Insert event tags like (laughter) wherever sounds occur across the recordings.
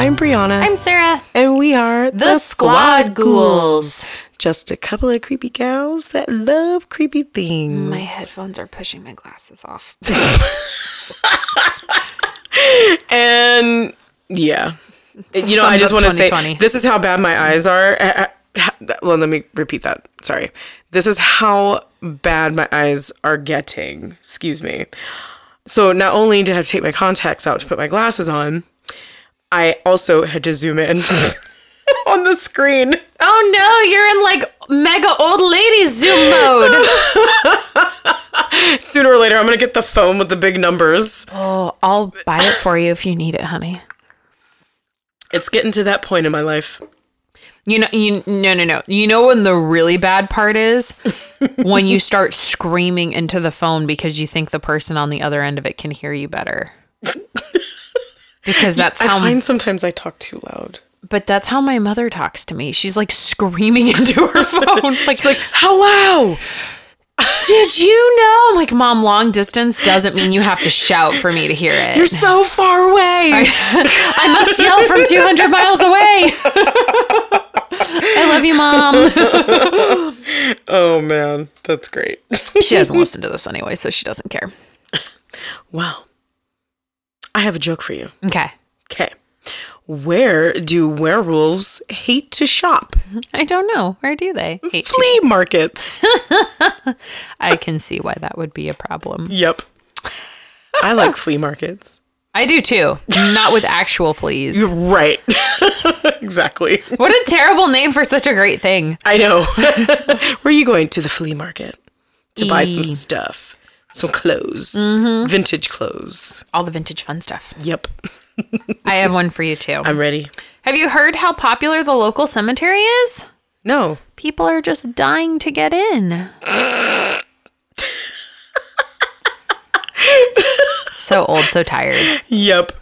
I'm Brianna. I'm Sarah. and we are The Squad Ghouls. Just a couple of creepy gals that love creepy things. My headphones are pushing my glasses off. (laughs) And yeah. You know, I just want to say this is how bad my eyes are. Uh, uh, Well, let me repeat that. Sorry. This is how bad my eyes are getting. Excuse me. So not only did I have to take my contacts out to put my glasses on, I also had to zoom in (laughs) on the screen. Oh no, you're in like mega old lady zoom mode. (laughs) Sooner or later, I'm gonna get the phone with the big numbers. oh, I'll buy it for you if you need it, honey. It's getting to that point in my life. You know, you no, no, no. You know when the really bad part is (laughs) when you start screaming into the phone because you think the person on the other end of it can hear you better. Because that's I how, find sometimes I talk too loud. but that's how my mother talks to me. She's like screaming (laughs) into her phone, (laughs) like, she's like, hello. (laughs) "Did you know?" I'm like, "Mom, long distance doesn't mean you have to shout for me to hear it. You're so far away. I must yell from 200 miles away." I love you, mom. oh man, that's great. She doesn't listen to this anyway, so she doesn't care. well, I have a joke for you. Okay. Okay. Where do werewolves hate to shop? I don't know. Where do they? Hate to. Flea markets. (laughs) I can see why that would be a problem. yep. I like flea markets. I do too. Not with actual fleas. Right. (laughs) exactly. What a terrible name for such a great thing. I know. (laughs) Where are you going to the flea market to buy some E. stuff? Some clothes. Mm-hmm. Vintage clothes. All the vintage fun stuff. Yep. (laughs) I have one for you too. I'm ready. Have you heard how popular the local cemetery is? No. People are just dying to get in. (laughs) so old, so tired. Yep.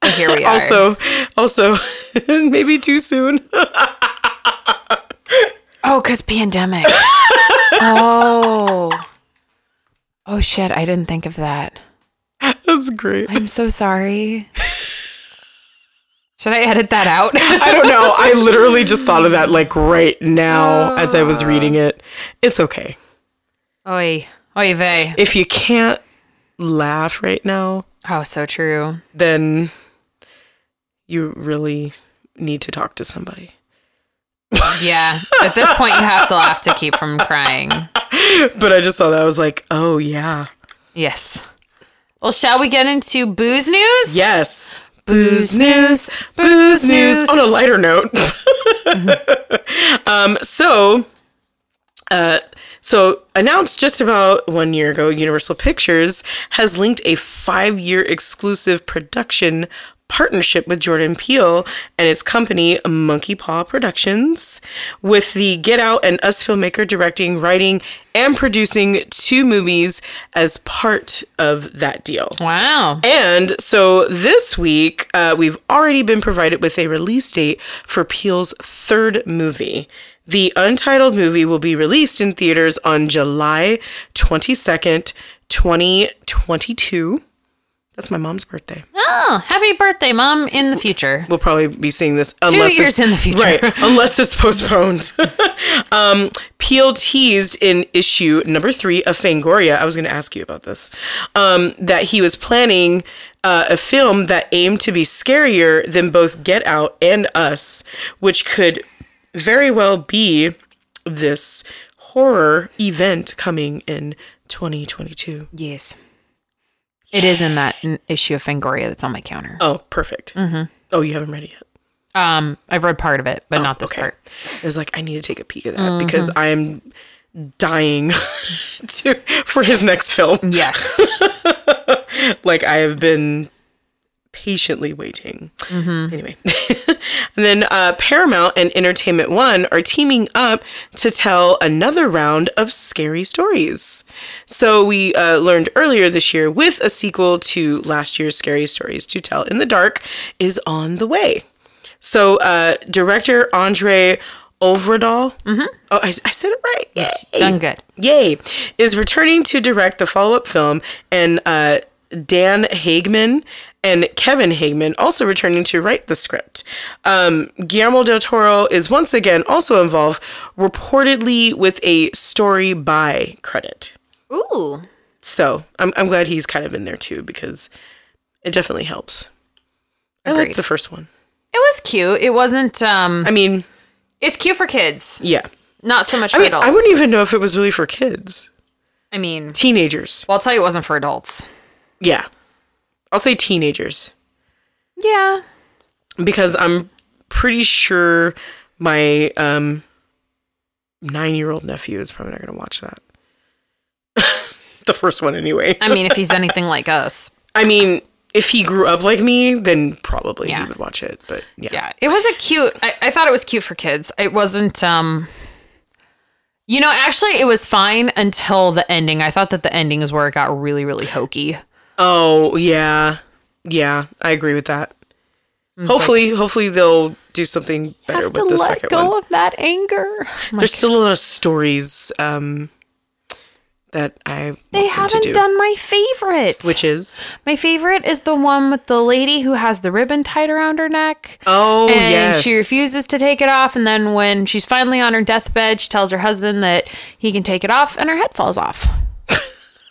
But here we (laughs) are. Also, also, maybe too soon. oh, because pandemic. oh. Oh shit, I didn't think of that. (laughs) That's great. I'm so sorry. (laughs) Should I edit that out? I don't know. I (laughs) literally just thought of that like right now as I was oh. reading it. It's okay. Oi. Oy vey. If you can't laugh right now, Oh, so true. then you really need to talk to somebody. Yeah. At this point, you have to laugh to keep from crying. But I just saw that. I was like, oh, yeah. Yes. Well, shall we get into booze news? Yes. Booze news, booze news. On a lighter note. (laughs) um, so, uh, so announced just about one year ago, Universal Pictures has linked a five-year exclusive production partnership with Jordan Peele and his company Monkey Paw Productions, with the Get Out and Us filmmaker directing, writing, and producing two movies as part of that deal. Wow. And so this week, uh, we've already been provided with a release date for Peele's third movie. The untitled movie will be released in theaters on July 22nd, 2022. That's my mom's birthday. Oh, happy birthday, Mom, in the future. We'll probably be seeing this unless years in the future. right? Unless it's postponed. (laughs) um, Peele teased in issue number three of Fangoria. I was going to ask you about this. Um, that he was planning uh, a film that aimed to be scarier than both Get Out and Us, which could very well be this horror event coming in 2022. Yes. It is in that issue of Fangoria that's on my counter. Oh, perfect. Mm-hmm. Oh, you haven't read it yet. Um, I've read part of it, but not this okay. part. It was like I need to take a peek at that because I am dying (laughs) to for his next film. Yes. (laughs) Like I have been patiently waiting. Anyway, (laughs) and then uh, Paramount and Entertainment One are teaming up to tell another round of scary stories. So we uh, learned earlier this year with a sequel to last year's Scary Stories to Tell in the Dark is on the way. So uh, director Andre Ovredal. Mm-hmm. Oh, I, I said it right. Yes, done good. Yay! Is returning to direct the follow-up film, and uh, Dan Hageman and Kevin Hageman also returning to write the script. Um, Guillermo del Toro is once again also involved, reportedly with a story by credit. Ooh. So I'm, I'm glad he's kind of in there too because it definitely helps. I like the first one. It was cute. It wasn't um I mean, it's cute for kids. yeah. Not so much I for mean, adults. I wouldn't even know if it was really for kids, I mean, teenagers. well, I'll tell you it wasn't for adults. Yeah, I'll say teenagers Yeah. because I'm pretty sure my um nine year old nephew is probably not going to watch that. (laughs) the first one, anyway. I mean, if he's (laughs) anything like us. I mean, if he grew up like me, then probably Yeah. he would watch it. But yeah, Yeah. It was a cute I, I thought it was cute for kids. It wasn't um you know, actually it was fine until the ending. I thought that the ending is where it got really, really hokey. Oh yeah, yeah, I agree with that. Hopefully, hopefully they'll do something better Have with to the let go of that anger. There's still a lot of stories um, that I They haven't do, done my favorite. which is my favorite is the one with the lady who has the ribbon tied around her neck. oh and yes, she refuses to take it off and then when she's finally on her deathbed she tells her husband that he can take it off and her head falls off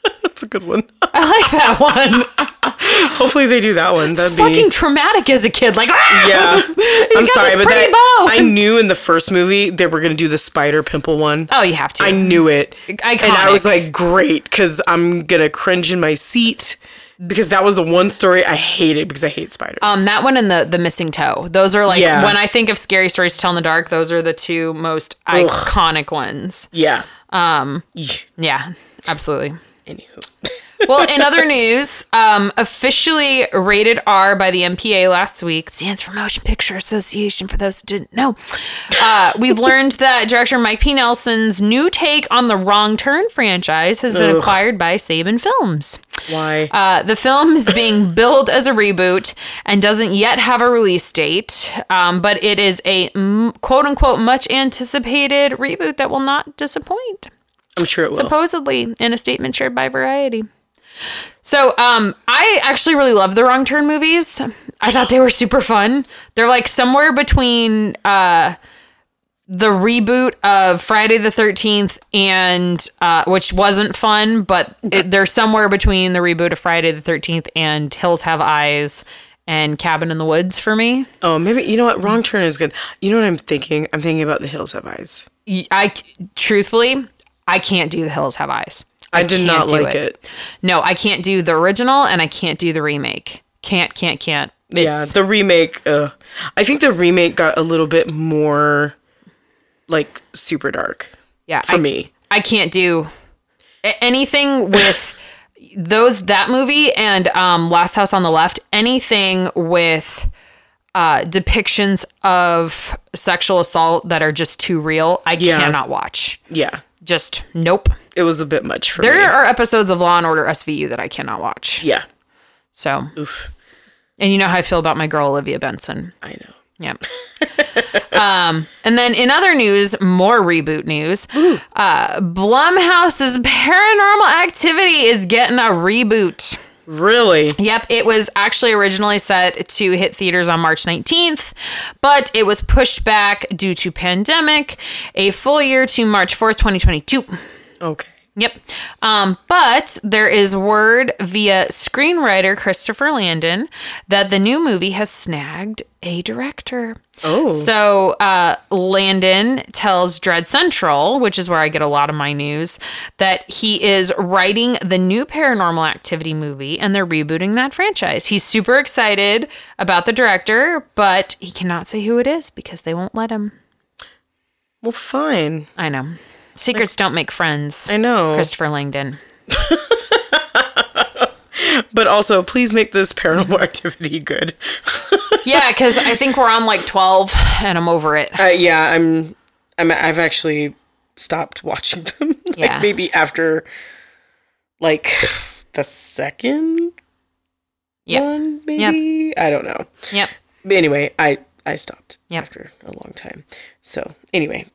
(laughs) That's a good one. i like that one (laughs) Hopefully they do that one. That'd fucking be traumatic as a kid like ah! yeah. (laughs) I'm got sorry, this but that bow. I knew in the first movie they were gonna do the spider pimple one. oh you have to I knew it, Iconic. and I was like, great, because I'm gonna cringe in my seat because that was the one story I hated because I hate spiders. um that one and the the missing toe those are like Yeah. when i think of scary stories to tell in the dark those are the two most iconic ones yeah. um Eek. yeah absolutely Anywho. (laughs) well, in other news, um, officially rated R by the MPA last week, stands for Motion Picture Association, for those who didn't know. Uh, we've (laughs) learned that director Mike P. Nelson's new take on the Wrong Turn franchise has been Ugh. acquired by Saban Films. Why? Uh, the film is being billed as a reboot and doesn't yet have a release date, um, but it is a mm, quote unquote much anticipated reboot that will not disappoint I'm sure it will. supposedly in a statement shared by Variety. So, um, I actually really love the Wrong Turn movies. I thought they were super fun. They're like somewhere between uh, the reboot of Friday the Thirteenth and uh, which wasn't fun, but it, they're somewhere between the reboot of Friday the Thirteenth and Hills Have Eyes and Cabin in the Woods for me. oh, maybe you know what? Wrong turn is good. You know what I'm thinking? I'm thinking about the hills have eyes. I truthfully, I can't do The Hills Have Eyes. I, did can't do like it. No, I can't do the original and I can't do the remake. Can't, can't, can't. Yeah, It's, the remake. Uh, I think the remake got a little bit more like super dark yeah, for I, me. I can't do anything with (laughs) those that movie and um, Last House on the Left. Anything with uh, depictions of sexual assault that are just too real. I Yeah. cannot watch. Yeah, Just nope. it was a bit much for There me. are episodes of Law and Order SVU that I cannot watch. yeah, So, oof. and you know how I feel about my girl Olivia Benson. I know. Yep. (laughs) um, and then in other news, more reboot news. Uh, Blumhouse's Paranormal Activity is getting a reboot. Really? Yep, it was actually originally set to hit theaters on March 19th, but it was pushed back due to pandemic, a full year to March 4th, 2022. Okay. Yep. Um, but there is word via screenwriter Christopher Landon that the new movie has snagged a director. Oh. So uh, Landon tells Dread Central, which is where I get a lot of my news, that he is writing the new Paranormal Activity movie and they're rebooting that franchise. He's super excited about the director, but he cannot say who it is because they won't let him. Well, fine. I know. Secrets don't make friends. I know. Christopher Landon. (laughs) But also, please make this paranormal (laughs) activity good. (laughs) Yeah, because I think we're on like 12 and I'm over it. Uh, yeah, I'm. I'm. I've actually stopped watching them. like Yeah. maybe after, like, the second Yep. one. Maybe I don't know. Yep. But anyway, I I stopped Yep. after a long time. So anyway,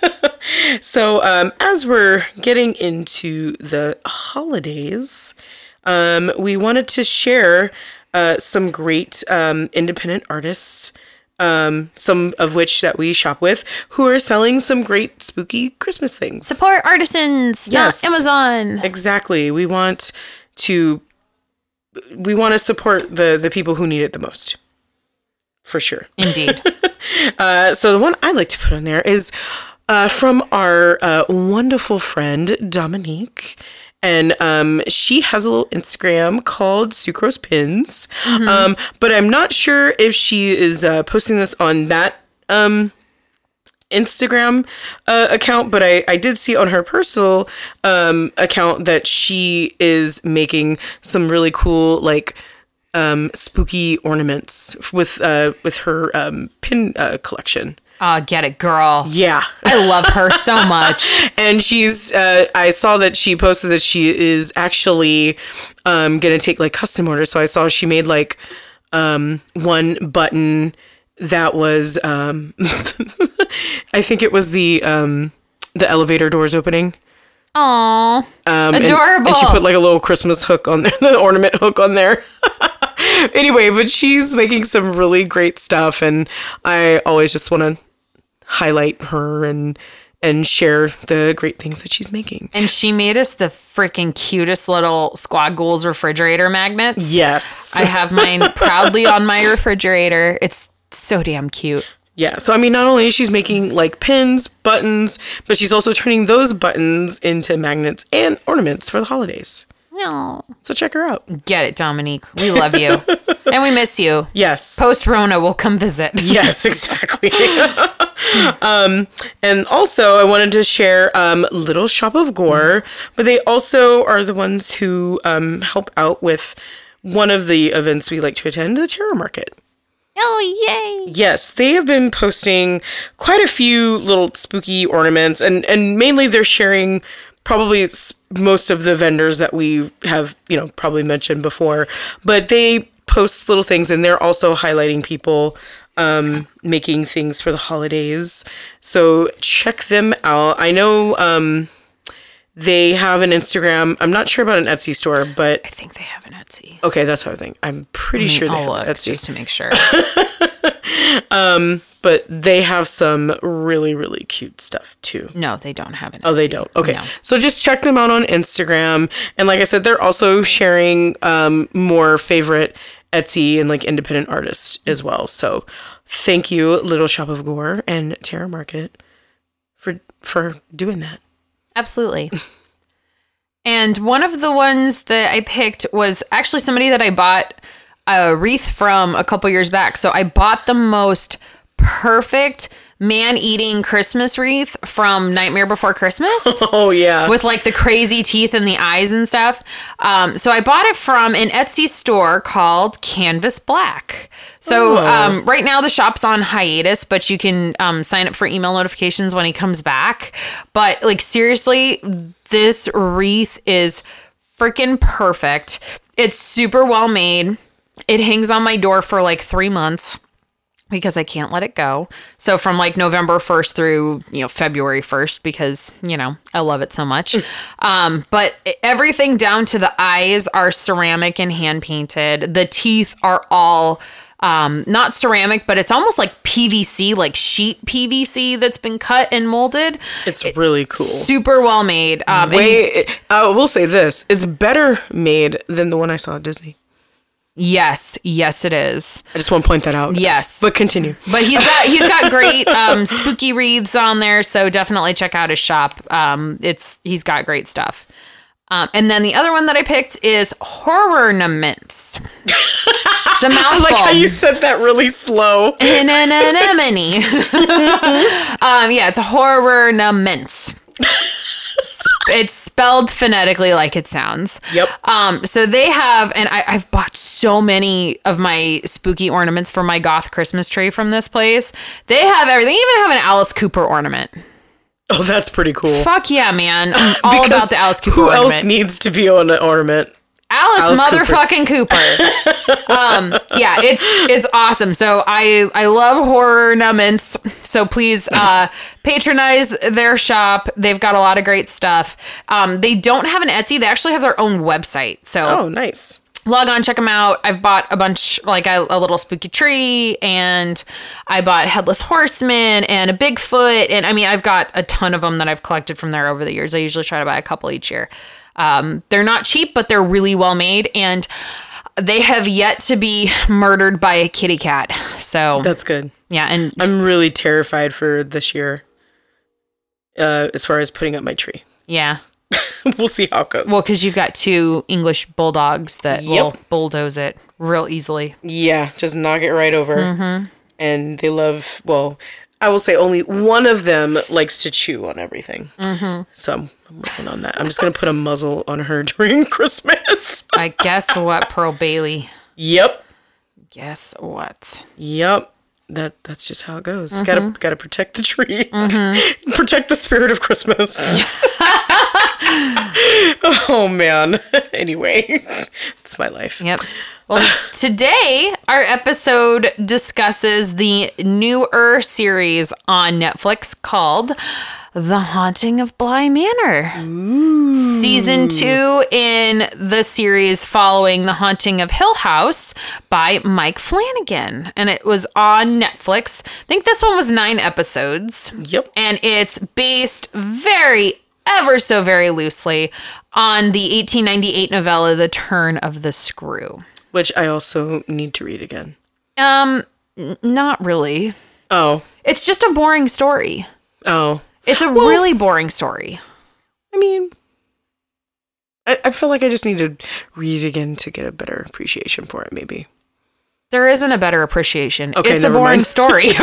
(laughs) so um, as we're getting into the holidays, um, we wanted to share uh, some great um, independent artists, um, some of which that we shop with, who are selling some great spooky Christmas things. Support artisans, Yes. not Amazon. Exactly. We want to we want to support the the people who need it the most. For sure. Indeed. (laughs) (laughs) Uh, so the one I like to put on there is uh, from our uh, wonderful friend Dominique. And um, she has a little Instagram called Sucrose Pins. Um, but I'm not sure if she is uh, posting this on that um, Instagram uh, account, but I, I did see on her personal um, account that she is making some really cool like um, spooky ornaments with uh, with her um, pin uh, collection. oh, get it, girl. Yeah, I love her so (laughs) much. and she's uh, I saw that she posted that she is actually um, gonna take like custom orders. So I saw she made like um, one button that was um, (laughs) I think it was the um, the elevator doors opening. Aw. Um, and- Adorable. And, she put like a little Christmas hook on there, (laughs) the ornament hook on there. (laughs) anyway, but she's making some really great stuff, and I always just want to highlight her and and share the great things that she's making. And she made us the freaking cutest little Squad Ghouls refrigerator magnets. Yes. I have mine (laughs) proudly on my refrigerator. It's so damn cute. yeah. So I mean, not only is she's making like pins, buttons, but she's also turning those buttons into magnets and ornaments for the holidays. No. So check her out. Get it, Dominique. We love you. (laughs) and we miss you. Yes. Post Rona, we'll come visit. (laughs) Yes, exactly. (laughs) um, and also, I wanted to share um, Little Shop of Gore, but they also are the ones who um, help out with one of the events we like to attend, the Terror Market. Oh, yay. Yes, they have been posting quite a few little spooky ornaments, and and mainly they're sharing probably most of the vendors that we have you know probably mentioned before, but they post little things, and they're also highlighting people um, making things for the holidays. So check them out. I know um, they have an Instagram. I'm not sure about an Etsy store, but I think they have an Etsy. okay, that's how I think. I'm pretty sure they I'll have look an Etsy. just to make sure. (laughs) but they have some really really cute stuff too. No, they don't have an oh they don't? Okay. No. so just check them out on instagram. And like i said they're also sharing um, more favorite etsy and like independent artists as well. So thank you little shop of gore and terror market for for doing that. Absolutely. and one of the ones that I picked was actually somebody that I bought a wreath from a couple years back. So I bought the most perfect man eating Christmas wreath from Nightmare Before Christmas. (laughs) oh yeah with like the crazy teeth and the eyes and stuff. Um, so I bought it from an Etsy store called Canvas Black. So um, right now the shop's on hiatus, but you can um, sign up for email notifications when he comes back. But like seriously, this wreath is freaking perfect. It's super well made. It hangs on my door for like three months because I can't let it go. So from like November 1st through, you know, February 1st because, you know, I love it so much. (laughs) Um, but everything down to the eyes are ceramic and hand painted. The teeth are all um not ceramic, but it's almost like PVC, like sheet PVC that's been cut and molded. it's really cool Super well made. Um Way, I will say this: it's better made than the one I saw at Disney. Yes, yes it is. I just want to point that out. Yes. but continue. But he's got he's got (laughs) great um, spooky wreaths on there, so definitely check out his shop. Um, it's he's got great stuff. Um, and then the other one that I picked is Horrornaments. It's a (laughs) I mouthful. like how you said that really slow. An anemone. (laughs) um, yeah, it's Horrornaments. it's spelled phonetically like it sounds. Yep. Um, so they have, and I, I've bought so many of my spooky ornaments for my goth Christmas tree from this place. They have everything. They even have an Alice Cooper ornament. Oh, that's pretty cool. Fuck yeah, man! I'm (laughs) all about the Alice Cooper Who ornament. else needs to be on an ornament? Alice, Alice Cooper. motherfucking Cooper. (laughs) um, yeah, it's it's awesome. So I I love horror ornaments. So please uh, (laughs) patronize their shop. They've got a lot of great stuff. Um, they don't have an Etsy. They actually have their own website. So Oh, nice. Log on, check them out. I've bought a bunch, like a, a little spooky tree, and I bought Headless Horseman and a Bigfoot. And I mean, I've got a ton of them that I've collected from there over the years. I usually try to buy a couple each year. Um, they're not cheap, but they're really well made. And they have yet to be murdered by a kitty cat. So That's good. yeah, and I'm really terrified for this year. Uh, as far as putting up my tree, yeah. (laughs) we'll see how it goes. Well, because you've got two English bulldogs that Yep. will bulldoze it real easily. yeah, just knock it right over. Mm-hmm. And they love. Well, I will say only one of them likes to chew on everything. Mm-hmm. So I'm, I'm working on that. I'm just gonna put a muzzle on her (laughs) during Christmas. I guess what, Pearl Bailey? yep. Guess what? Yep. That that's just how it goes. Mm-hmm. Gotta gotta protect the tree. (laughs) protect the spirit of Christmas. (laughs) oh man. (laughs) anyway, it's my life. Yep. Well, today our episode discusses the newer series on Netflix called The Haunting of Bly Manor. Season two in the series following The Haunting of Hill House by Mike Flanagan. And it was on Netflix. I think this one was nine episodes. Yep. And it's based very, ever so very loosely on the 1898 novella The Turn of the Screw. Which I also need to read again. Um, n- not really. Oh. It's just a boring story. Oh. It's a really boring story. I mean I, I feel like I just need to read it again to get a better appreciation for it, maybe. There isn't a better appreciation. Okay, it's a boring mind. story. (laughs)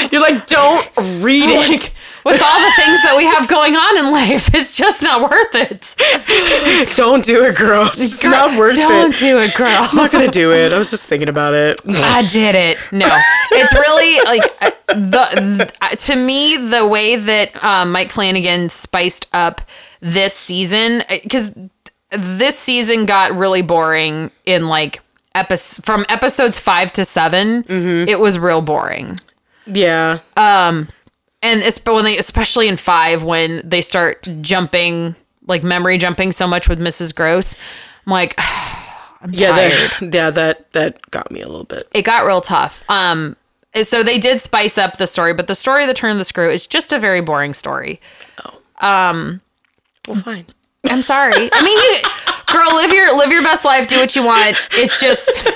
(laughs) You're like, don't read like, it. with all the things that we have going on in life, (laughs) it's just not worth it. Don't do it, girl. It's not worth Don't it. do it, girl. I'm not gonna do it. I was just thinking about it. I did it. No, it's really like uh, the, uh, to me the way that um, Mike Flanagan spiced up this season because this season got really boring in like episode from episodes five to 7 It was real boring, Yeah. Um, and it's but when they especially in five when they start jumping like memory jumping so much with Mrs. Grose, I'm like. (sighs) I'm yeah, tired that, (laughs) yeah, that that got me a little bit. it got real tough. Um, so they did spice up the story, but the story of the turn of the screw is just a very boring story. Oh. Um, well, fine. I'm sorry. I mean, you, (laughs) girl, live your live your best life. Do what you want. It's just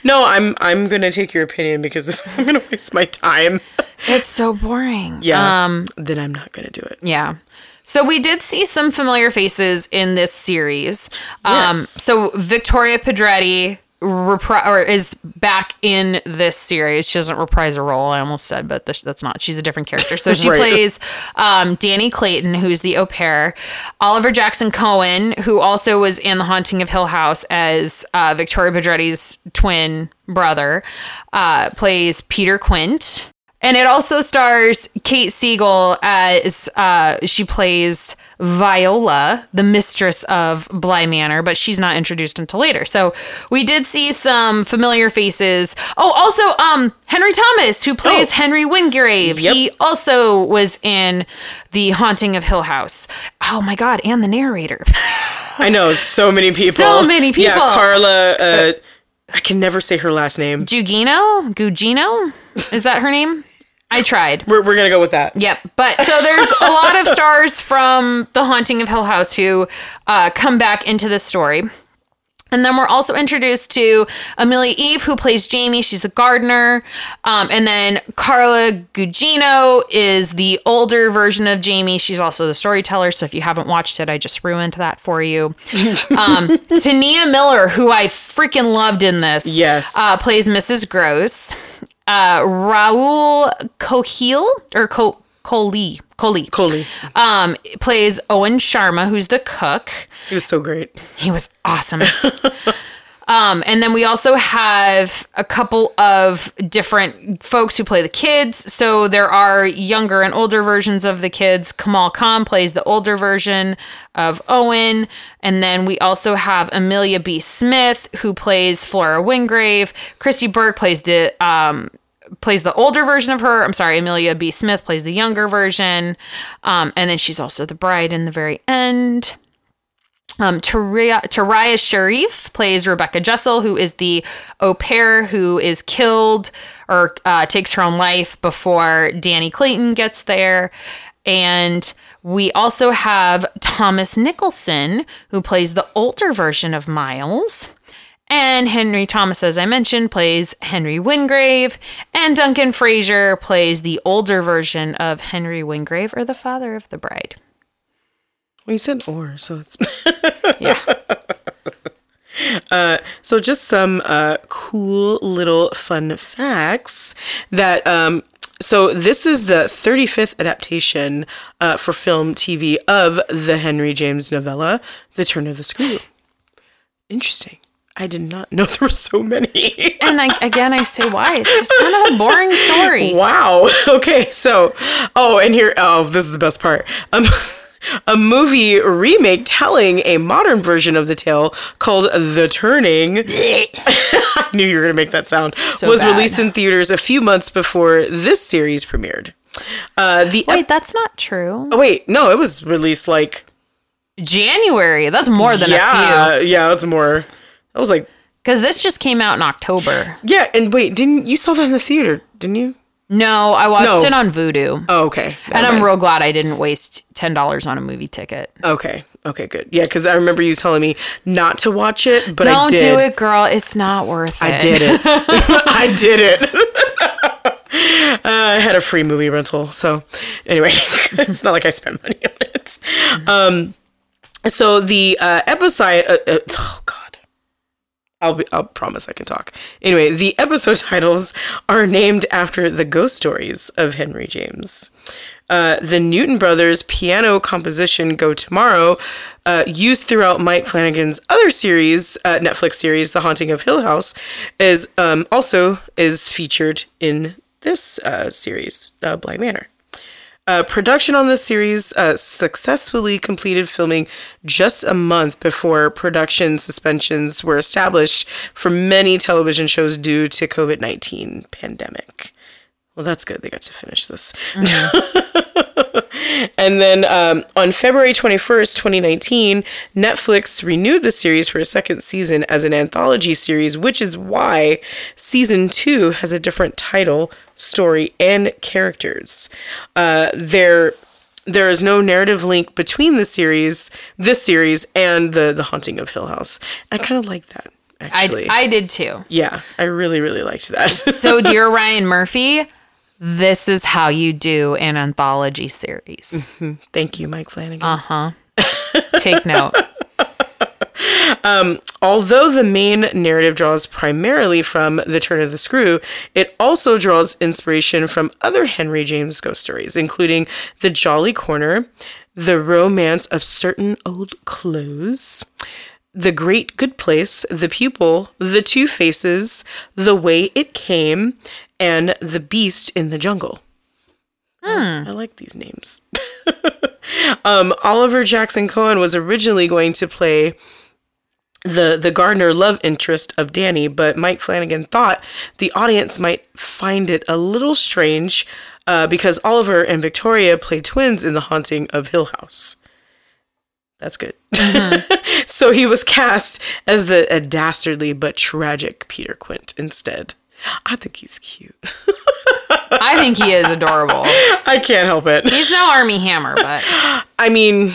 (laughs) No, I'm I'm gonna take your opinion because (laughs) I'm gonna waste my time, it's so boring. yeah, Um. then I'm not gonna do it. Yeah. So we did see some familiar faces in this series. Um, Yes. so Victoria Pedretti repri- or is back in this series. She doesn't reprise a role. I almost said, but this, that's not. She's a different character. So she (laughs) Right. plays um, Dani Clayton, who's the au pair. Oliver Jackson Cohen, who also was in The Haunting of Hill House as uh, Victoria Pedretti's twin brother, uh, plays Peter Quint. And it also stars Kate Siegel as uh, she plays Viola, the mistress of Bly Manor, but she's not introduced until later. So we did see some familiar faces. Oh, also um, Henry Thomas, who plays Oh. Henry Wingrave. Yep. He also was in The Haunting of Hill House. Oh my God, and the narrator. I know (laughs) so many people. So many people. Yeah. Carla. Uh, I can never say her last name. Gugino? Gugino? Is that her name? I tried. We're, we're gonna go with that. Yep. But so there's a lot of (laughs) stars from The Haunting of Hill House who uh, come back into this story. And then we're also introduced to Amelia Eve, who plays Jamie. She's the gardener. Um, and then Carla Gugino is the older version of Jamie. She's also the storyteller. So if you haven't watched it, I just ruined that for you. (laughs) Um, T'Nia Miller, who I freaking loved in this, Yes. uh, plays Mrs. Grose. Uh, Raul Kohil or Ko- Kohli. Kohli. Coley. Um, plays Owen Sharma, who's the cook. He was so great. He was awesome. (laughs) um, and then we also have a couple of different folks who play the kids. So there are younger and older versions of the kids. Kamal Khan plays the older version of Owen. And then we also have Amelia B. Smith, who plays Flora Wingrave. Christy Burke plays the um, plays the older version of her. I'm sorry, Amelia B. Smith plays the younger version. Um, and then she's also the bride in the very end. Um, Sharif plays Rebecca Jessel, who is the au pair who is killed or uh, takes her own life before Dani Clayton gets there. And we also have Thomas Nicholson, who plays the older version of Miles. And Henry Thomas, as I mentioned, plays Henry Wingrave. And Duncan Fraser plays the older version of Henry Wingrave, or the father of the bride. Well, you said or, so it's. (laughs) Yeah. (laughs) So, just some uh, cool little fun facts that. Um, so, this is the 35th adaptation uh, for film TV of the Henry James novella, The Turn of the Screw. Interesting. I did not know there were so many. (laughs) and I, again, I say why. It's just kind of a boring story. wow. Okay. So, oh, and here, oh, this is the best part. Um, a movie remake telling a modern version of the tale called The Turning. (laughs) I knew you were going to make that sound. So was bad. released in theaters a few months before this series premiered. Uh, the Wait, that's not true. oh, wait, no, it was released like January. That's more than a few. yeah, that's more. That was like Because this just came out in October. yeah, and wait, didn't you saw that in the theater? Didn't you? No, I watched No. it on Vudu. Oh, okay. and I'm real glad I didn't waste ten dollars on a movie ticket. Okay. Okay, good. Yeah, because I remember you telling me not to watch it, but I Don't did. do it, girl. It's not worth it. (laughs) (laughs) I did it. I did it. uh, I had a free movie rental, so anyway, (laughs) it's not like I spent money on it. Um, so the uh, episode. Uh, uh, oh God. I'll be, I'll promise I can talk. Anyway, the episode (laughs) titles are named after the ghost stories of Henry James. Uh, the Newton Brothers piano composition "Go Tomorrow," uh, used throughout Mike Flanagan's other series, uh, Netflix series "The Haunting of Hill House," is um, also is featured in this uh, series, uh, Bly Manor. Uh, production on this series uh, successfully completed filming just a month before production suspensions were established for many television shows due to COVID nineteen pandemic. Well, that's good. They got to finish this. (laughs) and then um, on February 21st, 2019, Netflix renewed the series for a second season as an anthology series, which is why season two has a different title, story, and characters. Uh, there. There is no narrative link between the series, this series, and the the Haunting of Hill House. I kind of like that, actually. I did too. yeah, I really, really liked that. (laughs) So, dear Ryan Murphy, this is how you do an anthology series. Thank you, Mike Flanagan. Uh huh. Take note. (laughs) Although the main narrative draws primarily from The Turn of the Screw, it also draws inspiration from other Henry James ghost stories, including The Jolly Corner, The Romance of Certain Old Clothes, The Great Good Place, The Pupil, The Two Faces, The Way It Came, and The Beast in the Jungle. I like these names. (laughs) um, Oliver Jackson Cohen was originally going to play the the Gardner love interest of Dani, but Mike Flanagan thought the audience might find it a little strange uh, because Oliver and Victoria play twins in The Haunting of Hill House. That's good. (laughs) so he was cast as the a dastardly but tragic Peter Quint instead. I think he's cute. (laughs) I think he is adorable. I can't help it. He's no Armie Hammer, but I mean,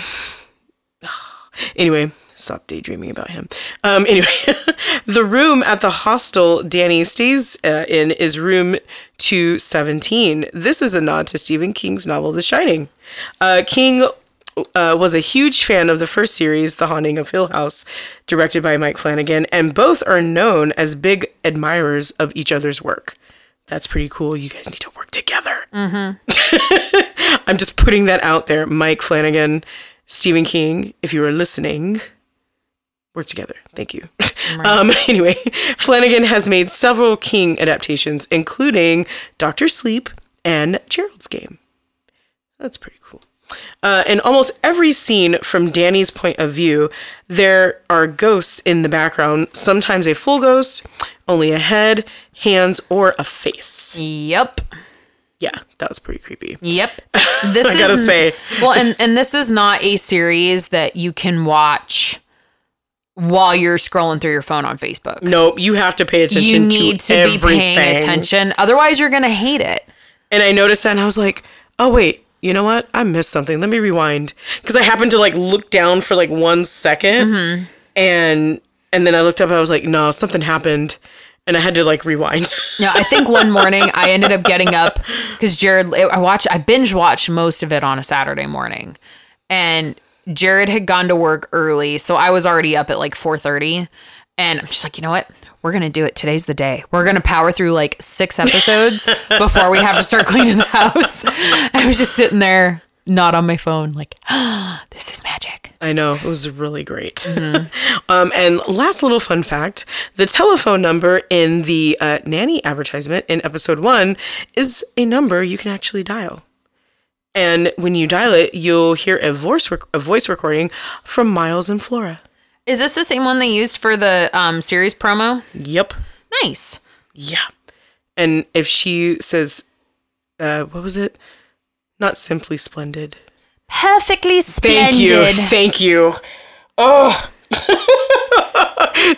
(sighs) anyway, stop daydreaming about him. Um, anyway, (laughs) the room at the hostel Dani stays uh, in is room 217. This is a nod to Stephen King's novel The Shining. Uh, King uh, was a huge fan of the first series, The Haunting of Hill House, directed by Mike Flanagan, and both are known as big admirers of each other's work. That's pretty cool. You guys need to work together. (laughs) I'm just putting that out there. Mike Flanagan, Stephen King, if you are listening, work together. Thank you. (laughs) Um, (laughs) anyway, Flanagan has made several King adaptations, including Doctor Sleep and Gerald's Game. That's pretty cool. Uh, in almost every scene from Dani's point of view, there are ghosts in the background, sometimes a full ghost, only a head, hands, or a face. yep. Yeah, that was pretty creepy. Yep. (laughs) This I gotta is say. well, and and this is not a series that you can watch while you're scrolling through your phone on Facebook. Nope, you have to pay attention You need to, to, be paying attention. Otherwise, you're going to hate it. And I noticed that and I was like, oh, wait, you know what? I missed something. Let me rewind. Because I happened to like look down for like one second, Mm-hmm. and and then I looked up I was like, no, something happened. And I had to like rewind. (laughs) No, I think one morning I ended up getting up because Jared, I watched, I binge watched most of it on a Saturday morning, and Jared had gone to work early, so I was already up at like four thirty, and I'm just like, you know what? We're gonna do it. Today's the day. We're gonna power through like six (laughs) episodes before we have to start cleaning the house. I was just sitting there, not on my phone, like, ah, (gasps) this is magic. I know it was really great. (laughs) um, and last little fun fact: the telephone number in the uh, nanny advertisement in episode one is a number you can actually dial. And when you dial it, you'll hear a voice rec- a voice recording from Miles and Flora. Is this the same one they used for the um, series promo? Yep. Nice. Yeah. And if she says, uh, what was it? Not simply splendid. Perfectly splendid. Thank you. Thank you. Oh. (laughs)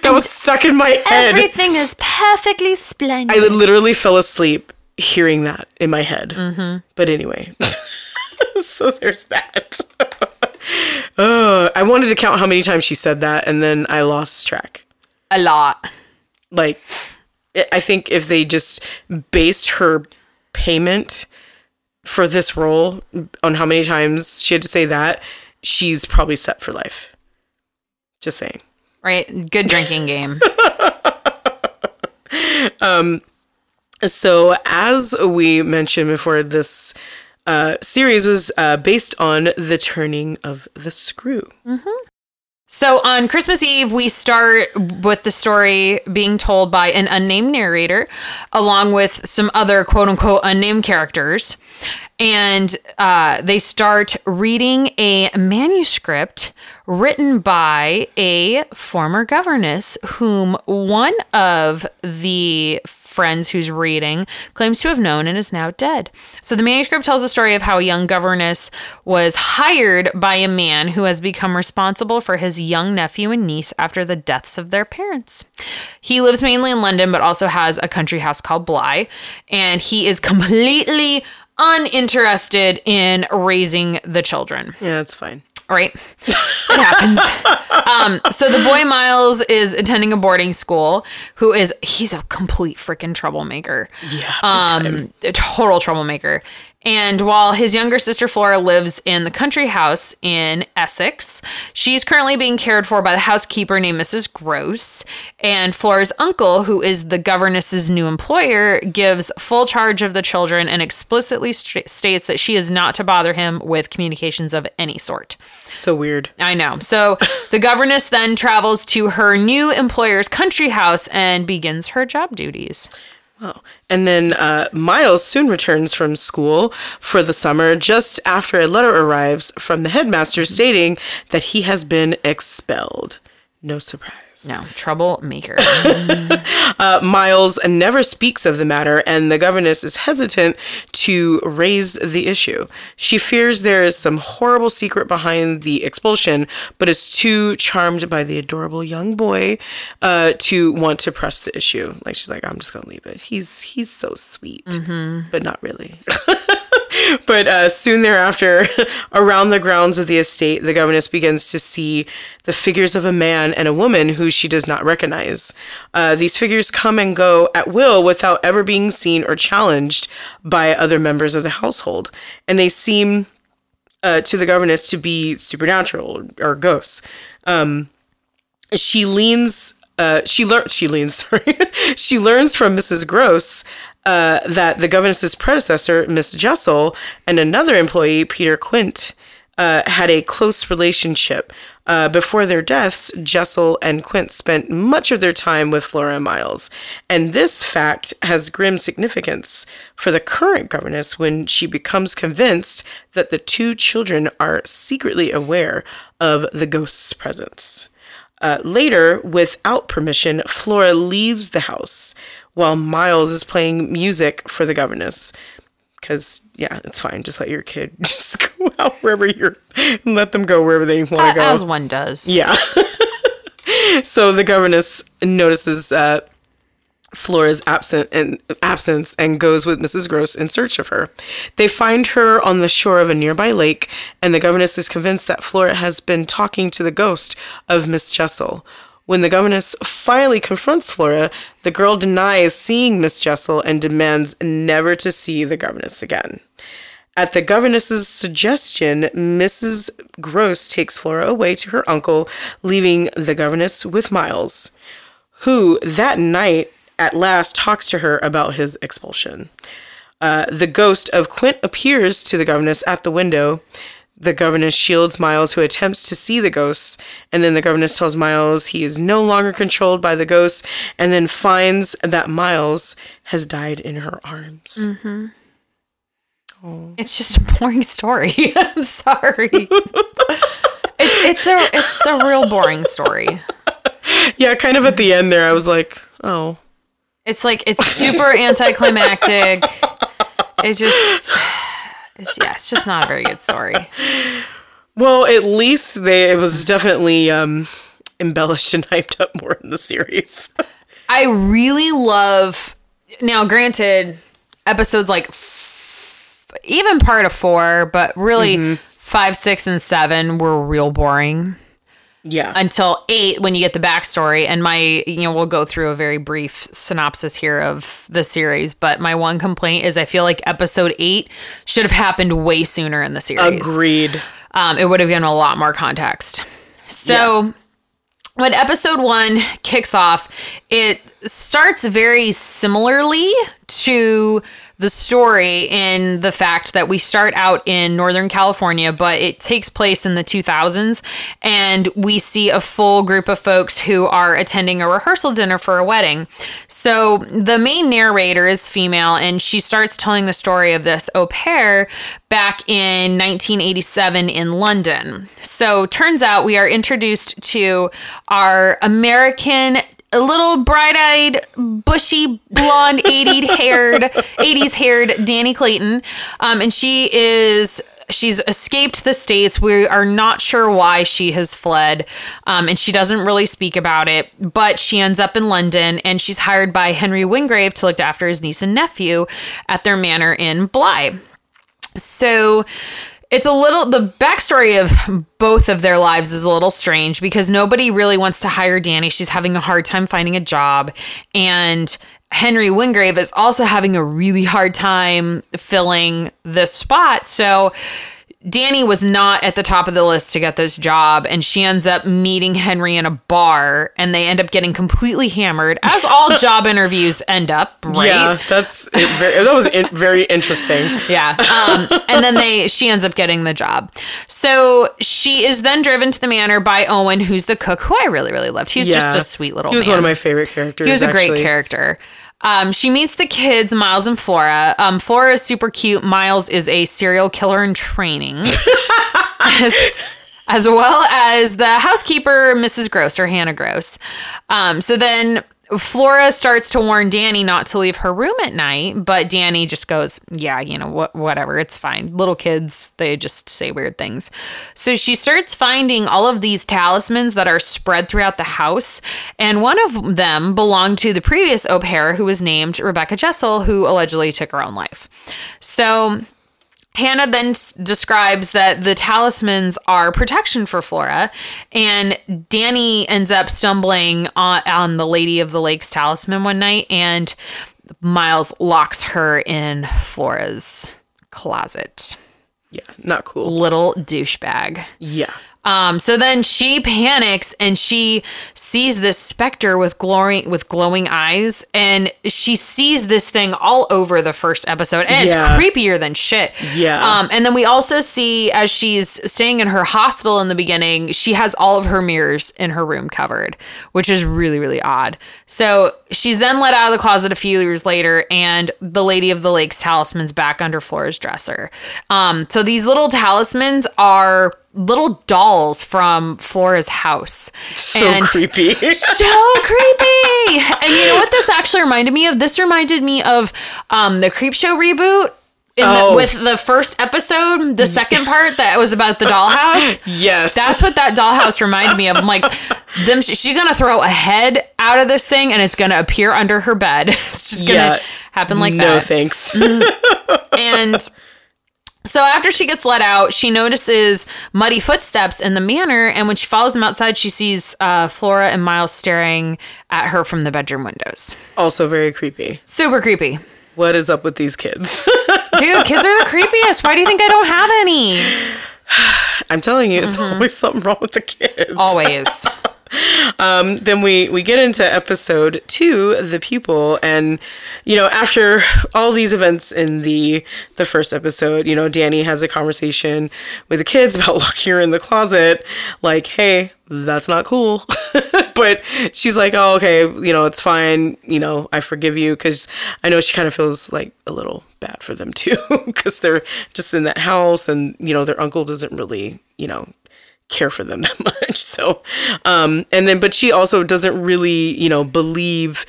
that was stuck in my head. Everything is perfectly splendid. I literally fell asleep hearing that in my head. But anyway, (laughs) (laughs) so there's that. (laughs) uh, I wanted to count how many times she said that, and then I lost track. a lot. Like, I- I think if they just based her payment for this role on how many times she had to say that, she's probably set for life. Just saying. Right? Good drinking game. (laughs) um, So, as we mentioned before, this uh, series was uh, based on the turning of the screw. So on Christmas Eve, we start with the story being told by an unnamed narrator, along with some other quote unquote unnamed characters. And uh, they start reading a manuscript written by a former governess, whom one of the friends who's reading claims to have known and is now dead. So the manuscript tells the story of how a young governess was hired by a man who has become responsible for his young nephew and niece after the deaths of their parents. He lives mainly in London, but also has a country house called Bly, and he is (laughs) completely uninterested in raising the children Yeah, that's fine. Right? It happens. (laughs) um, so the boy Miles is attending a boarding school. Who is he's a complete freaking troublemaker. Yeah, Um, a total troublemaker. And while his younger sister Flora lives in the country house in Essex, she's currently being cared for by the housekeeper named Mrs. Grose. And Flora's uncle, who is the governess's new employer, gives full charge of the children and explicitly st- states that she is not to bother him with communications of any sort. So weird. I know. So (laughs) the governess then travels to her new employer's country house and begins her job duties. Wow. And then uh, Miles soon returns from school for the summer just after a letter arrives from the headmaster stating that he has been expelled. No surprise. No, troublemaker. (laughs) Uh, Miles never speaks of the matter, and the governess is hesitant to raise the issue. She fears there is some horrible secret behind the expulsion, but is too charmed by the adorable young boy uh, to want to press the issue. Like she's like, I'm just gonna leave it. He's he's so sweet, but not really. (laughs) But uh, soon thereafter, (laughs) around the grounds of the estate, the governess begins to see the figures of a man and a woman who she does not recognize. Uh, these figures come and go at will without ever being seen or challenged by other members of the household. And they seem uh, to the governess to be supernatural or ghosts. Um, she leans uh, she learns she leans (laughs) sorry she learns from mrs grose uh, that the governess's predecessor miss jessel and another employee peter quint uh, had a close relationship. Uh, before their deaths jessel and quint spent much of their time with flora miles and this fact has grim significance for the current governess when she becomes convinced that the two children are secretly aware of the ghost's presence. Uh, later, without permission, Flora leaves the house while Miles is playing music for the governess. Because, yeah, it's fine. Just let your kid (laughs) just go out wherever you're, let them go wherever they want to go. As one does. Yeah. (laughs) so the governess notices uh, Flora's absent and absence and goes with Mrs. Grose in search of her. They find her on the shore of a nearby lake, and the governess is convinced that Flora has been talking to the ghost of Miss Jessel. When the governess finally confronts Flora, the girl denies seeing Miss Jessel and demands never to see the governess again. At the governess's suggestion, Mrs. Grose takes Flora away to her uncle, leaving the governess with Miles, who that night at last talks to her about his expulsion. Uh, the ghost of Quint appears to the governess at the window. The governess shields Miles, who attempts to see the ghosts, and then the governess tells Miles he is no longer controlled by the ghosts, and then finds that Miles has died in her arms. Mm-hmm. Oh. It's just a boring story. (laughs) I'm sorry. (laughs) it's it's a it's a real boring story. Yeah, kind of at the end there, I was like, oh. It's like it's super (laughs) anticlimactic. It's just it's, yeah, it's just not a very good story. (laughs) Well, at least they it was definitely um embellished and (laughs) hyped up more in the series. (laughs) I really love now granted episodes like f- even part of 4, but really mm-hmm. 5, 6 and 7 were real boring. Yeah. Until eight, when you get the backstory. And my, you know, we'll go through a very brief synopsis here of the series. But my one complaint is I feel like episode eight should have happened way sooner in the series. Agreed. Um, it would have given a lot more context. So. Yeah when episode one kicks off, it starts very similarly to the story in the fact that we start out in Northern California, but it takes place in the 2000s. And we see a full group of folks who are attending a rehearsal dinner for a wedding. So the main narrator is female, and she starts telling the story of this au pair back in 1987 in London. So turns out we are introduced to our American a little bright-eyed, bushy, blonde, 80s haired, 80s haired Dani Clayton, um, and she is she's escaped the states. We are not sure why she has fled, um, and she doesn't really speak about it. But she ends up in London, and she's hired by Henry Wingrave to look after his niece and nephew at their manor in Bly. So it's a little the backstory of both of their lives is a little strange because nobody really wants to hire Dani. She's having a hard time finding a job. And Henry Wingrave is also having a really hard time filling this spot. So Dani was not at the top of the list to get this job, and she ends up meeting Henry in a bar, and they end up getting completely hammered, as all (laughs) job interviews end up. Right? Yeah, that's very, that was in, very interesting. (laughs) Yeah, um, and then they she ends up getting the job. So she is then driven to the manor by Owen, who's the cook, who I really really loved. He's yeah. just a sweet little. He was man. one of my favorite characters. He was a actually. great character. Um, she meets the kids, Miles and Flora. Um, Flora is super cute. Miles is a serial killer in training, (laughs) as, as well as the housekeeper, Mrs. Grose or Hannah Grose. Um, so then Flora starts to warn Dani not to leave her room at night, but Dani just goes, "Yeah, you know, wh- whatever, it's fine." Little kids, they just say weird things. So she starts finding all of these talismans that are spread throughout the house, and one of them belonged to the previous au pair who was named Rebecca Jessel, who allegedly took her own life. So Hannah then s- describes that the talismans are protection for Flora, and Dani ends up stumbling on, on the Lady of the Lakes talisman one night, and Miles locks her in Flora's closet. Yeah, not cool. Little douchebag. Yeah. Um, so then she panics and she sees this specter with glowing with glowing eyes, and she sees this thing all over the first episode, and yeah. it's creepier than shit. Yeah. Um, and then we also see as she's staying in her hostel in the beginning, she has all of her mirrors in her room covered, which is really really odd. So she's then let out of the closet a few years later, and the Lady of the Lakes talisman's back under Flora's dresser. Um, so these little talismans are little dolls from Flora's house. So and creepy. (laughs) so creepy. And you know what this actually reminded me of? This reminded me of um, the Creepshow reboot. Oh. The, with the first episode, the second part that was about the dollhouse. (laughs) Yes. That's what that dollhouse reminded me of. I'm like, them she's gonna throw a head out of this thing and it's gonna appear under her bed. (laughs) it's just gonna happen like no that. No thanks. And so after she gets let out, she notices muddy footsteps in the manor, and when she follows them outside, she sees uh, Flora and Miles staring at her from the bedroom windows. also very creepy. Super creepy. What is up with these kids? (laughs) Dude, kids are the creepiest. Why do you think I don't have any? (sighs) I'm telling you, it's always something wrong with the kids. Always. (laughs) Um, then we we get into episode two the pupil and you know after all these events in the the first episode you know dani has a conversation with the kids (laughs) about locking her in the closet like hey that's not cool (laughs) but she's like oh okay you know it's fine you know i forgive you because i know she kind of feels like a little bad for them (laughs) too because they're just in that house and you know their uncle doesn't really you know care for them that much. So, um, and then, but she also doesn't really, you know, believe,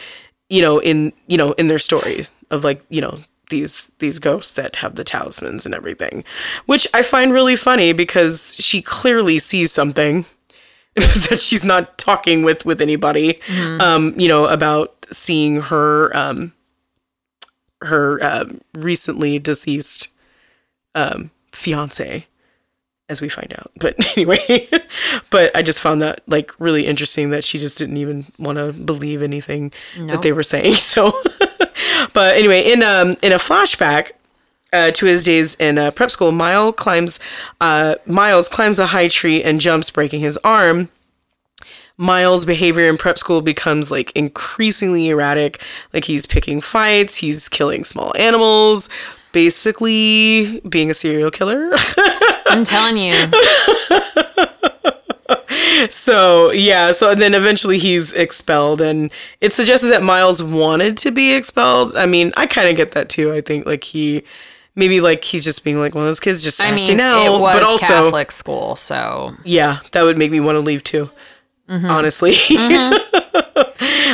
you know, in, you know, in their stories of like, you know, these, these ghosts that have the talismans and everything, which I find really funny because she clearly sees something (laughs) that she's not talking with, with anybody, um, you know, about seeing her, um, her, um, recently deceased, um, fiance as we find out. But (laughs) anyway, but I just found that like really interesting that she just didn't even want to believe anything that they were saying. (laughs) So, but anyway, in um in a flashback. Uh, to his days in uh, prep school, Miles climbs. Uh, Miles climbs a high tree and jumps, breaking his arm. Miles' behavior in prep school becomes like increasingly erratic. Like he's picking fights, he's killing small animals, basically being a serial killer. (laughs) I'm telling you. so yeah so then eventually he's expelled and it's suggested that miles wanted to be expelled i mean i kind of get that too i think like he maybe like he's just being like one of those kids just I acting mean, out it was but also Catholic school, so yeah that would make me want to leave too Mm-hmm. honestly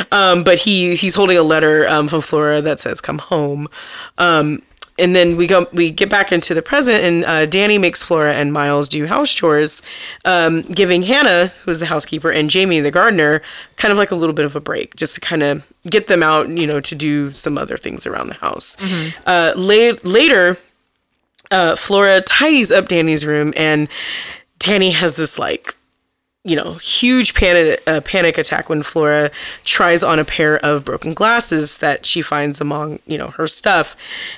(laughs) um but he he's holding a letter um from flora that says come home um and then we go we get back into the present and uh, dani makes flora and miles do house chores um, giving hannah who's the housekeeper and jamie the gardener kind of like a little bit of a break just to kind of get them out you know to do some other things around the house. Uh, la- later uh, flora tidies up dani's room and dani has this like you know, huge panic uh, panic attack when Flora tries on a pair of broken glasses that she finds among you know her stuff,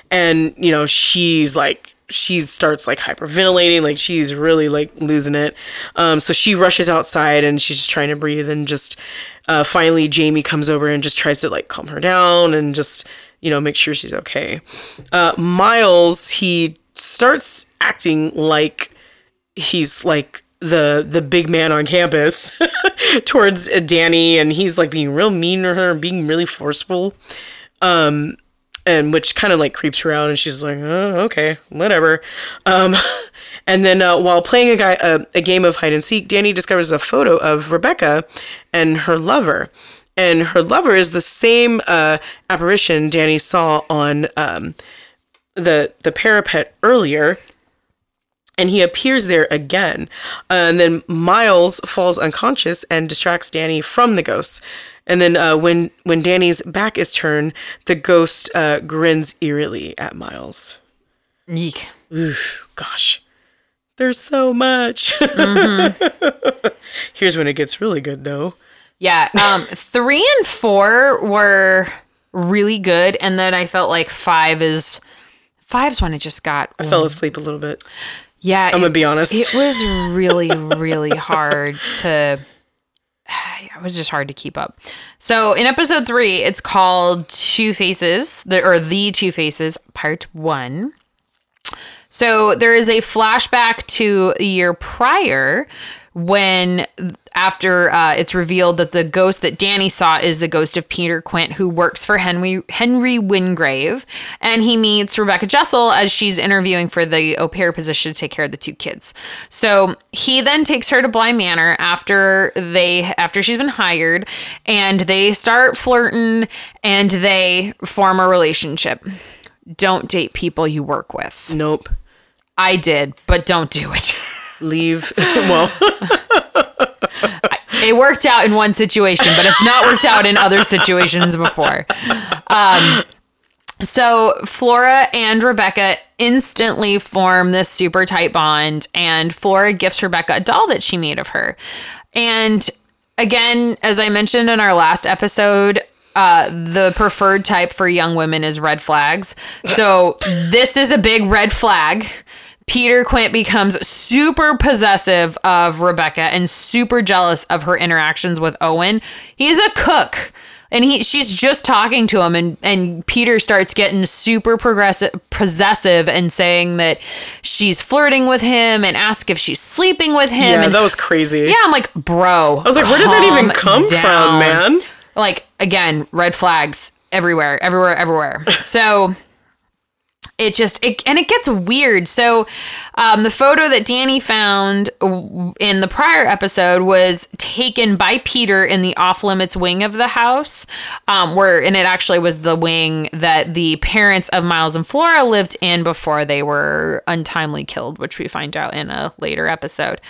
and you know she's like she starts like hyperventilating, like she's really like losing it. Um, so she rushes outside and she's just trying to breathe, and just uh, finally Jamie comes over and just tries to like calm her down and just you know make sure she's okay. Uh, Miles he starts acting like he's like the the big man on campus (laughs) towards Dani and he's like being real mean to her and being really forceful um and which kind of like creeps her out and she's like oh, okay whatever. Um (laughs) and then uh, while playing a guy a game of hide and seek Dani discovers a photo of Rebecca and her lover. And her lover is the same uh, apparition Dani saw on um, the the parapet earlier and he appears there again. Uh, and then Miles falls unconscious and distracts Dani from the ghosts. And then uh, when when Dani's back is turned, the ghost uh, grins eerily at Miles. Yeek. Oof, gosh, there's so much. (laughs) Here's when it gets really good, though. Yeah. Um, three and four were really good, and then I felt like five is five's when it just got. I fell asleep a little bit. Yeah, I'm gonna be honest. it was really, (laughs) really hard to. (sighs) It was just hard to keep up. So in episode three, it's called Two Faces, the, or The Two Faces, Part One. So there is a flashback to a year prior when after uh, it's revealed that the ghost that Dani saw is the ghost of Peter Quint, who works for Henry Henry Wingrave, and he meets Rebecca Jessel as she's interviewing for the au pair position to take care of the two kids. So he then takes her to Bly Manor after they after she's been hired, and they start flirting and they form a relationship. Don't date people you work with. Nope. I did, but don't do it. (laughs) Leave. (laughs) well, it worked out in one situation, but it's not worked out in other situations before. Um, so Flora and Rebecca instantly form this super tight bond, and Flora gifts Rebecca a doll that she made of her. And again, as I mentioned in our last episode, uh, the preferred type for young women is red flags. So this is a big red flag. Peter Quint becomes super possessive of Rebecca and super jealous of her interactions with Owen. He's a cook and he she's just talking to him and and Peter starts getting super progressive possessive and saying that she's flirting with him and ask if she's sleeping with him Yeah, and that was crazy. yeah I'm like bro I was like, where did that even come from, man? like again red flags everywhere everywhere everywhere so it just it and it gets weird. So um, the photo that dani found in the prior episode was taken by peter in the off limits wing of the house um, where and it actually was the wing that the parents of miles and flora lived in before they were untimely killed which we find out in a later episode.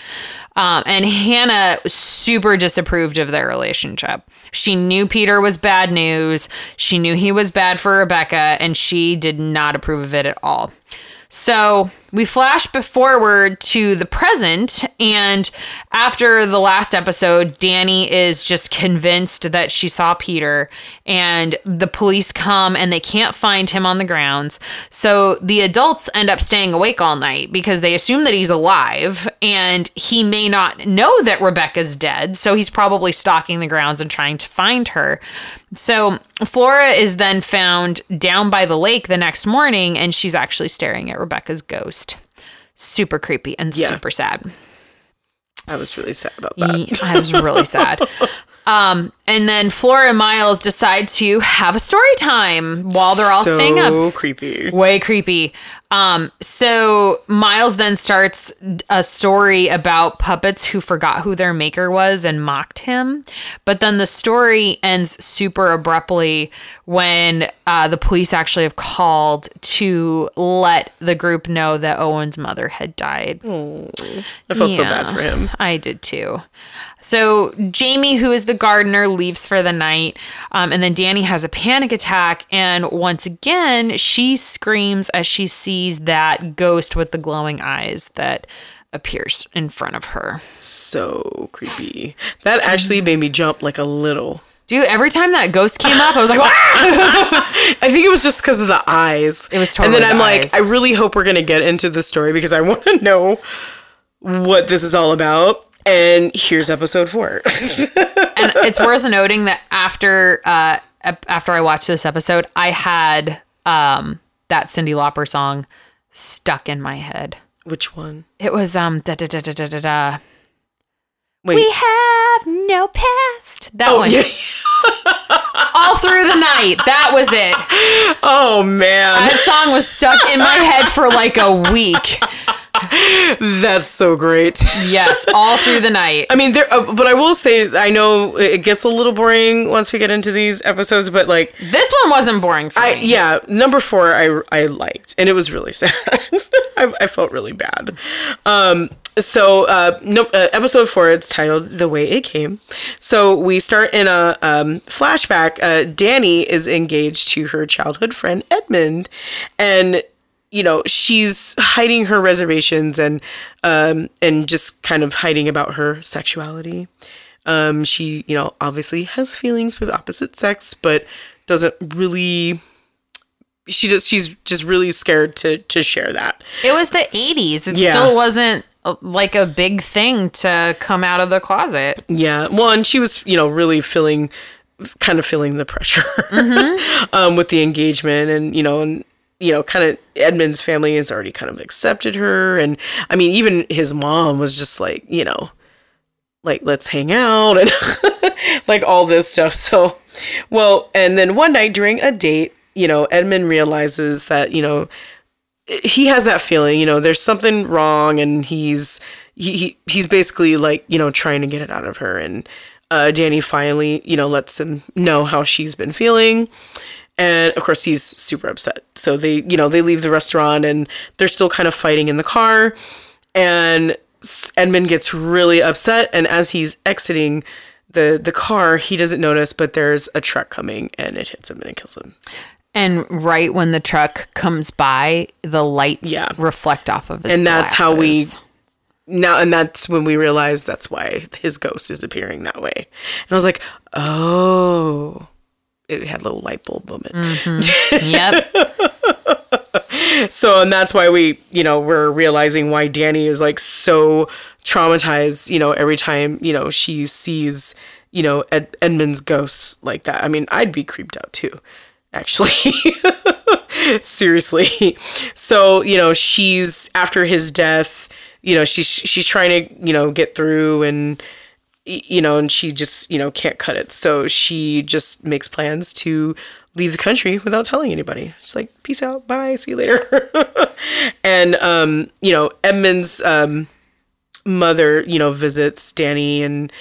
Um, and hannah super disapproved of their relationship. She knew peter was bad news. She knew he was bad for rebecca and she did not approve of it at all. So we flash forward to the present, and after the last episode, Dani is just convinced that she saw Peter, and the police come and they can't find him on the grounds. So the adults end up staying awake all night because they assume that he's alive, and he may not know that Rebecca's dead, so he's probably stalking the grounds and trying to find her. So Flora is then found down by the lake the next morning, and she's actually staring at Rebecca's ghost. Super creepy and Yeah. super sad. I was really sad about that. I was really sad. (laughs) Um, and then Flora and Miles decide to have a story time while they're all so staying up. creepy. Way creepy. Um, so Miles then starts a story about puppets who forgot who their maker was and mocked him. But then the story ends super abruptly when uh, the police actually have called to let the group know that Owen's mother had died. I felt so bad for him. I did too. So Jamie, who is the gardener, leaves for the night, um, and then Dani has a panic attack, and once again she screams as she sees that ghost with the glowing eyes that appears in front of her. So creepy. That actually made me jump like a little. Dude, every time that ghost came up, I was like, "Ah!" (laughs) I think it was just because of the eyes. It was totally. And then I'm the like, eyes. I really hope we're gonna get into the story because I want to (laughs) know what this is all about. And here's episode four. (laughs) and it's worth noting that after uh, after I watched this episode, I had um, that Cyndi Lauper song stuck in my head. Which one? It was um da da da da da da da. Wait. We have no past. That oh, one. yeah. (laughs) All through the night. That was it. (laughs) oh man, That song was stuck in my head for like a week. (laughs) that's so great. Yes, all through the night. I mean, there. Uh, but I will say, I know it gets a little boring once we get into these episodes. But like, This one wasn't boring for I me. yeah, number four, I I liked, and it was really (laughs) sad. I, I felt really bad. Um, so uh, no, uh, episode four, it's titled "The Way It Came." So we start in a um, flashback. Uh, Dani is engaged to her childhood friend Edmund, and you know she's hiding her reservations and um, and just kind of hiding about her sexuality. Um, she, you know, obviously has feelings with opposite sex, but doesn't really. She just she's just really scared to to share that. It was the 80s. It Yeah. still wasn't uh, like a big thing to come out of the closet. Yeah, well, and she was you know really feeling, kind of feeling the pressure (laughs) um, with the engagement, and you know, and you know, kind of Edmund's family has already kind of accepted her, and I mean, even his mom was just like, you know, like let's hang out and (laughs) like all this stuff. So, well, and then one night during a date, you know, Edmund realizes that you know he has that feeling, you know, there's something wrong, and he's he, he he's basically like you know trying to get it out of her, and uh, Dani finally you know lets him know how she's been feeling, and of course he's super upset. So they you know they leave the restaurant and they're still kind of fighting in the car, and Edmund gets really upset, and as he's exiting the the car, he doesn't notice, but there's a truck coming, and it hits him and it kills him. And right when the truck comes by, the lights Yeah. reflect off of his And that's how we- Now, and that's when we realize that's why his ghost is appearing that way. And I was like, oh, it had a little light bulb moment. Mm-hmm. (laughs) Yep. So, and that's why we, you know, we're realizing why Dani is like so traumatized, you know, every time, you know, she sees, you know, Ed- Edmund's ghosts like that. I mean, I'd be creeped out too, actually. (laughs) Seriously. So, you know, she's after his death, you know, she's she's trying to, you know, get through and you know, and she just, you know, can't cut it. So she just makes plans to leave the country without telling anybody. She's like, peace out, bye, see you later. (laughs) and, um, you know, Edmund's um, mother, you know, visits Dani and,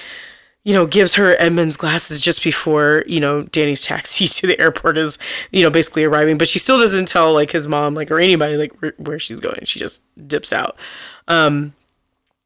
you know, gives her Edmund's glasses just before, you know, Dani's taxi (laughs) to the airport is, you know, basically arriving. But she still doesn't tell, like, his mom, like, or anybody, like, where, where she's going. She just dips out. Um,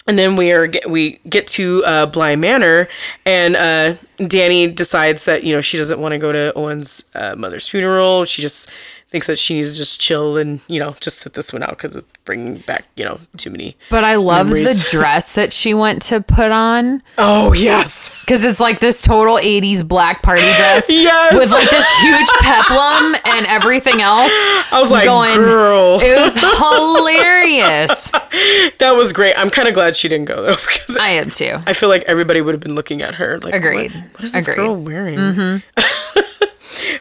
and then we are we get to uh, Bly Manor, and uh, Dani decides that you know she doesn't want to go to Owen's uh, mother's funeral. She just thinks that she needs to just chill and you know just sit this one out because it's bringing back you know too many. But I love Memories. the (laughs) dress that she went to put on Oh yes, because it's like this total 80s black party dress (laughs) yes. with like this huge peplum and everything else. I was like, going- girl, (laughs) It was hilarious. that was great. I'm kind of glad she didn't go though because I am too. I feel like everybody would have been looking at her like, Agreed. What, what is this Agreed. Mm-hmm. girl wearing?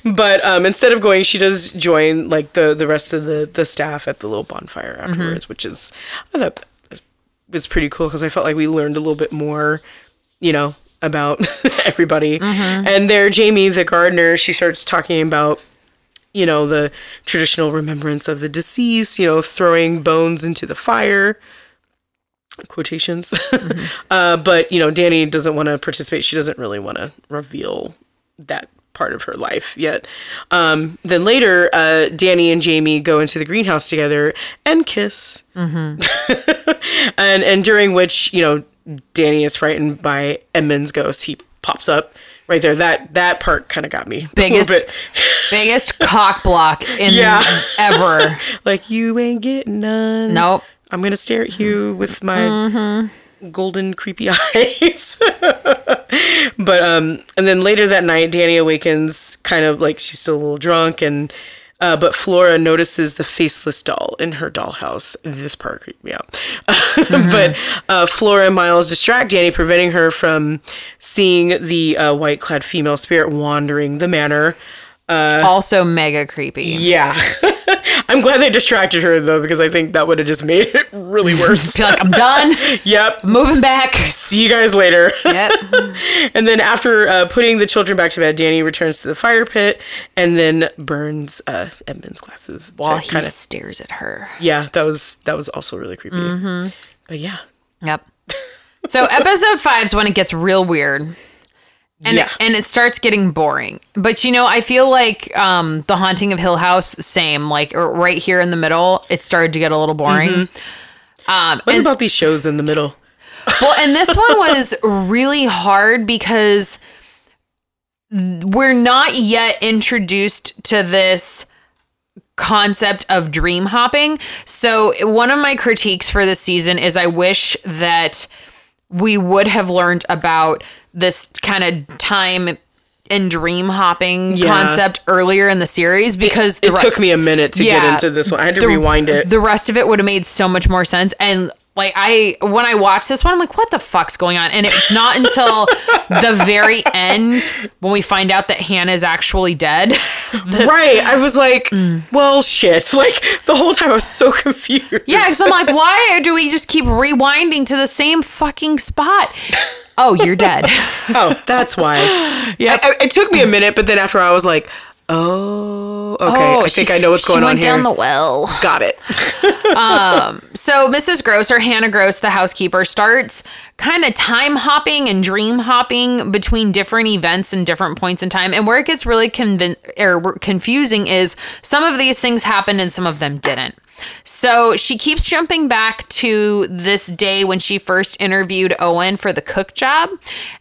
But um, instead of going, she does join like the the rest of the the staff at the little bonfire Mm-hmm. afterwards, which is I thought was- was pretty cool because I felt like we learned a little bit more, you know, about (laughs) everybody. Mm-hmm. And there, Jamie, the gardener, she starts talking about you know the traditional remembrance of the deceased you know throwing bones into the fire quotations (laughs) uh, but you know dani doesn't want to participate she doesn't really want to reveal that part of her life yet um, then later uh, dani and jamie go into the greenhouse together and kiss (laughs) and and during which you know dani is frightened by edmund's ghost he pops up right there that that part kind of got me (laughs) Biggest-. (laughs) Biggest cock block in Yeah. ever. like you ain't getting none Nope. I'm gonna stare at you with my Mm-hmm. Golden creepy (laughs) eyes. but um, and then later that night, Dani awakens, kind of like she's still a little drunk, and uh, but Flora notices the faceless doll in her dollhouse. This part creeped me out. (laughs) but uh, Flora and Miles distract Dani, preventing her from seeing the uh, white clad female spirit wandering the manor. Also mega creepy. Yeah. (laughs) I'm glad they distracted her though, because I think that would have just made it really (laughs) worse. Like I'm done. (laughs) yep. Moving back. See you guys later. Yep. and then after uh, putting the children back to bed, Dani returns to the fire pit and then burns uh, Edmund's glasses. While he kind of stares at her. yeah, that was that was also really creepy. Mm-hmm. But yeah, Yep. So episode five is when it gets real weird. And Yeah. and it starts getting boring. But you know, I feel like um The Haunting of Hill House, same, like right here in the middle, it started to get a little boring. Mm-hmm. Um what's and, about these shows in the middle? (laughs) well, and this one (laughs) was really hard because we're not yet introduced to this concept of dream hopping. So, one of my critiques for this season is I wish that we would have learned about this kind of time and dream hopping Yeah. concept earlier in the series because the It re- took me a minute to get into this one. I had to the- rewind it. The rest of it would have made so much more sense. And like I when I watched this one, I'm like, what the fuck's going on? And it's not until (laughs) the very end when we find out that Hannah's actually dead. (laughs) right. I was like, mm. well, shit. (laughs) Like the whole time I was so confused. yeah, because I'm like, why do we just keep rewinding to the same fucking spot? Oh, you're dead. Oh, that's why. Yeah. It took me a minute, but then after I was like, oh, okay. Oh, I think I know what's going on went here. down the well. Got it. (laughs) um, So Mrs. Grose or Hannah Grose, the housekeeper, starts kind of time hopping and dream hopping between different events and different points in time. And where it gets really convin- or confusing is some of these things happened and some of them didn't. So she keeps jumping back to this day when she first interviewed Owen for the cook job,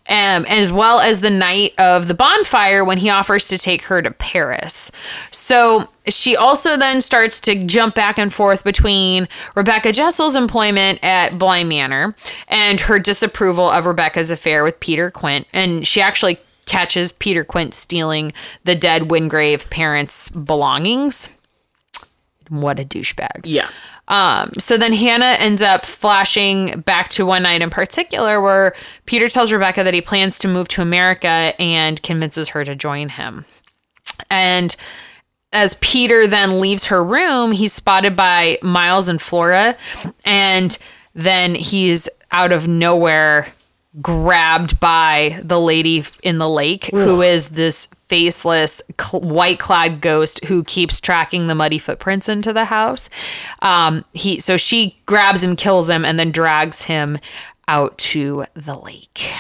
um, as well as the night of the bonfire when he offers to take her to Paris. So she also then starts to jump back and forth between Rebecca Jessel's employment at Bly Manor and her disapproval of Rebecca's affair with Peter Quint. And she actually catches Peter Quint stealing the dead Wingrave parents' belongings. What a douchebag. Yeah. Um, so then Hannah ends up flashing back to one night in particular where Peter tells Rebecca that he plans to move to America and convinces her to join him. And as Peter then leaves her room, he's spotted by Miles and Flora, and then he's out of nowhere grabbed by the lady in the lake, who is this faceless, cl- white clad ghost who keeps tracking the muddy footprints into the house. Um, he so she grabs him, kills him, and then drags him out to the lake.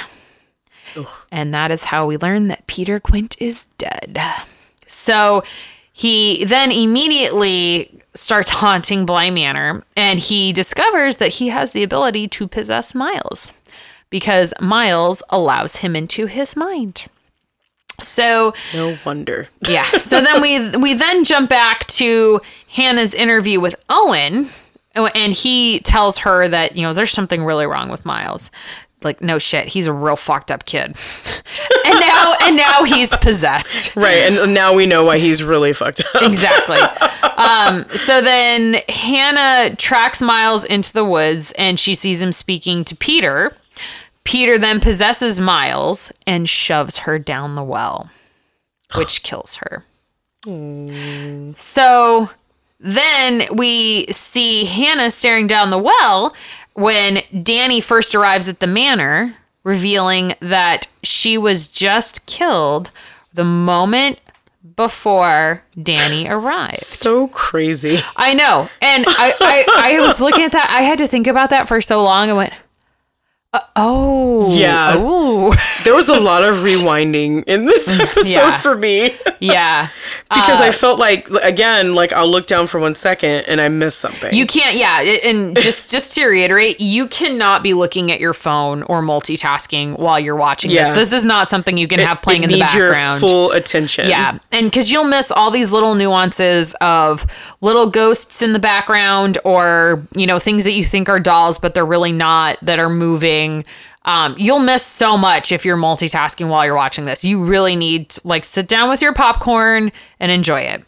And that is how we learn that Peter Quint is dead. So he then immediately starts haunting Bly Manor and he discovers that he has the ability to possess Miles because Miles allows him into his mind. So No wonder. yeah. So then we (laughs) we then jump back to Hannah's interview with Owen, and he tells her that you know there's something really wrong with Miles. Like no shit, he's a real fucked up kid, (laughs) and now and now he's possessed. Right. And now we know why he's really fucked up. Exactly. (laughs) Um, so then Hannah tracks Miles into the woods, and she sees him speaking to Peter. Peter then possesses Miles and shoves her down the well, which (sighs) kills her. Mm. So then we see Hannah staring down the well when Dani first arrives at the manor, revealing that she was just killed the moment before Dani (laughs) arrived. So crazy. I know. And I, I, I was looking at that. I had to think about that for so long. I went, uh, oh. Yeah. Ooh. (laughs) There was a lot of rewinding in this (laughs) episode Yeah. for me (laughs) Yeah. because I felt like again, like I'll look down for one second and I miss something. You can't, yeah, and just just to reiterate, you cannot be looking at your phone or multitasking while you're watching Yeah. this. This is not something you can have playing it in the background. full attention. Yeah. And because you'll miss all these little nuances of little ghosts in the background or, you know, things that you think are dolls, but they're really not, that are moving. Um, you'll miss so much if you're multitasking while you're watching this. You really need to, like, sit down with your popcorn and enjoy it.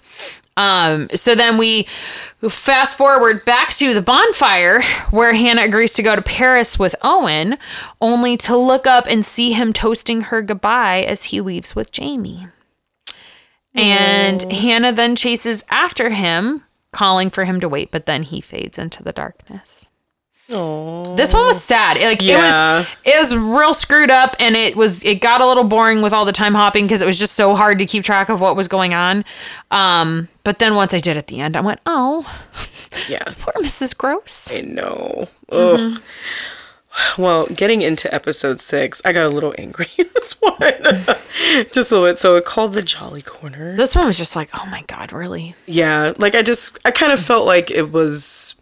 Um, so then we fast forward back to the bonfire where Hannah agrees to go to Paris with Owen, only to look up and see him toasting her goodbye as he leaves with Jamie. And Hannah then chases after him, calling for him to wait, but then he fades into the darkness. This one was sad. It, Like Yeah. it was, it was real screwed up, and it was it got a little boring with all the time hopping because it was just so hard to keep track of what was going on. Um, but then once I did at the end, I went, "Oh, Yeah. (laughs) poor Mrs. Grose." I know. Ugh. Well, getting into episode six, I got a little angry (laughs) in this one. (laughs) just a little bit. So it called the Jolly Corner. This one was just like, "Oh my god, really?" Yeah, like I just I kind of felt like it was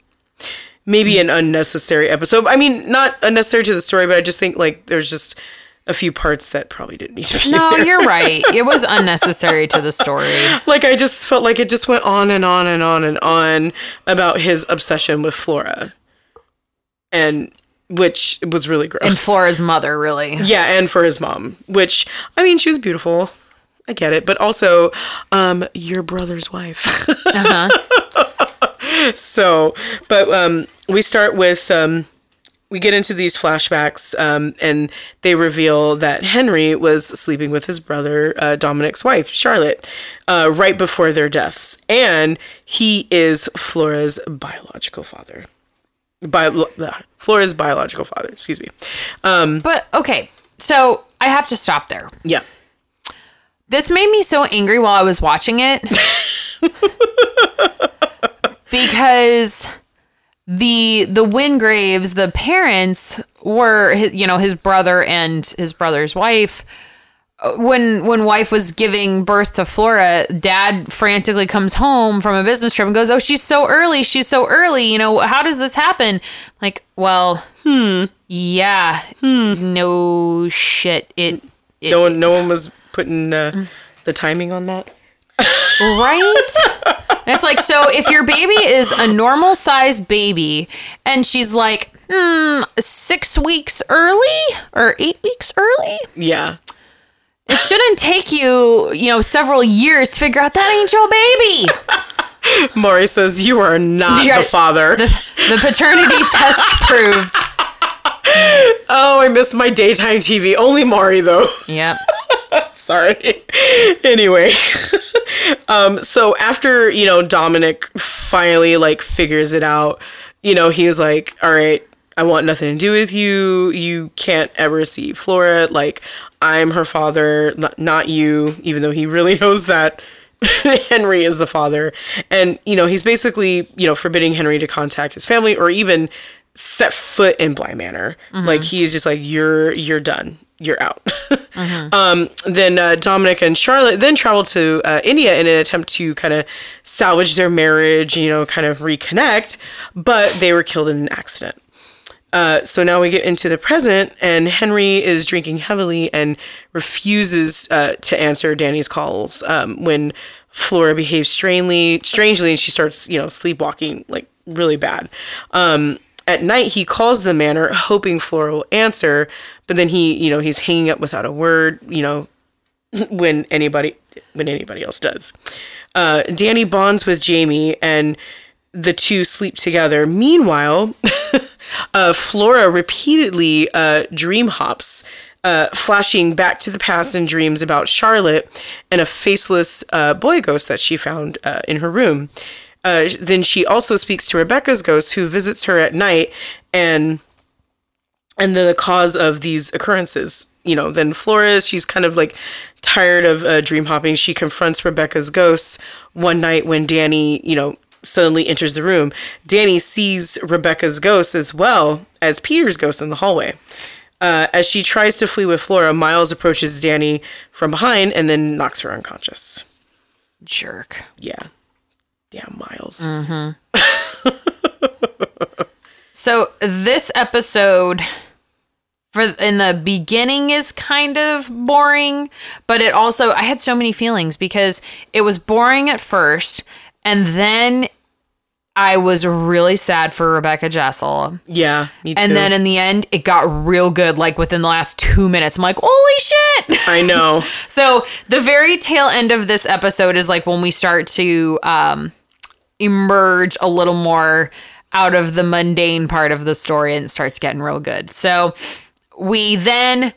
maybe an unnecessary episode. I mean, not unnecessary to the story, but I just think like there's just a few parts that probably didn't need to be No, there. you're right. (laughs) It was unnecessary to the story. Like I just felt like it just went on and on and on and on about his obsession with Flora. And which was really gross. And Flora's mother, really. Yeah, and for his mom, which I mean, she was beautiful. I get it, but also um your brother's wife. Uh-huh. (laughs) so, but um we start with um we get into these flashbacks um and they reveal that Henry was sleeping with his brother uh, Dominic's wife, Charlotte, uh right before their deaths, and he is Flora's biological father. Bio- Flora's biological father, excuse me. But okay, so I have to stop there. Yeah. This made me so angry while I was watching it. (laughs) because the the Wingraves, the parents were you know his brother and his brother's wife when when wife was giving birth to Flora, dad frantically comes home from a business trip and goes, "Oh, she's so early. She's so early. You know, how does this happen?" Like, well, hmm. Yeah. Hmm. No shit. It, it No one no one was putting uh, the timing on that. Right? it's like so if your baby is a normal size baby and she's like, hmm, six weeks early or eight weeks early. Yeah. It shouldn't take you, you know, several years to figure out that ain't your baby. Maury says you are not You're, the father. The, the paternity (laughs) test proved. Oh, I miss my daytime TV. Only Maury though. Yep. Sorry. (laughs) anyway, (laughs) um, so after you know Dominic finally like figures it out, you know he was like, "All right, I want nothing to do with you. You can't ever see Flora. Like I'm her father, not you, even though he really (laughs) knows that Henry is the father. And, you know, he's basically, you know, forbidding Henry to contact his family or even set foot in Bly Manor. Mm-hmm. Like he's just like, you're, you're done. You're out. (laughs) mm-hmm. um, then uh, Dominic and Charlotte then travel to uh, India in an attempt to kind of salvage their marriage, you know, kind of reconnect, but they were killed in an accident. Uh, so now we get into the present, and Henry is drinking heavily and refuses uh, to answer Dani's calls um, when Flora behaves strangely, strangely, and she starts, you know, sleepwalking like really bad. Um, at night, he calls the manor, hoping Flora will answer, but then he, you know, he's hanging up without a word, you know, (laughs) when anybody when anybody else does. Uh, Dani bonds with Jamie, and the two sleep together. Meanwhile. (laughs) uh, Flora repeatedly uh, dream hops, uh, flashing back to the past in dreams about Charlotte and a faceless uh, boy ghost that she found uh, in her room. Uh, then she also speaks to Rebecca's ghost, who visits her at night, and and the cause of these occurrences. You know, then Flores, she's kind of like tired of uh, dream hopping. She confronts Rebecca's ghost one night when Dani, you know, suddenly enters the room. Dani sees Rebecca's ghost as well as Peter's ghost in the hallway. Uh, as she tries to flee with Flora, Miles approaches Dani from behind and then knocks her unconscious. Jerk. Yeah. Damn, Miles. Mm-hmm. (laughs) so this episode for in the beginning is kind of boring, but it also I had so many feelings because it was boring at first and then I was really sad for Rebecca Jessel. Yeah, me too. And then in the end, it got real good, like within the last two minutes. I'm like, holy shit. I know. (laughs) so the very tail end of this episode is like when we start to um, emerge a little more out of the mundane part of the story and it starts getting real good. So we then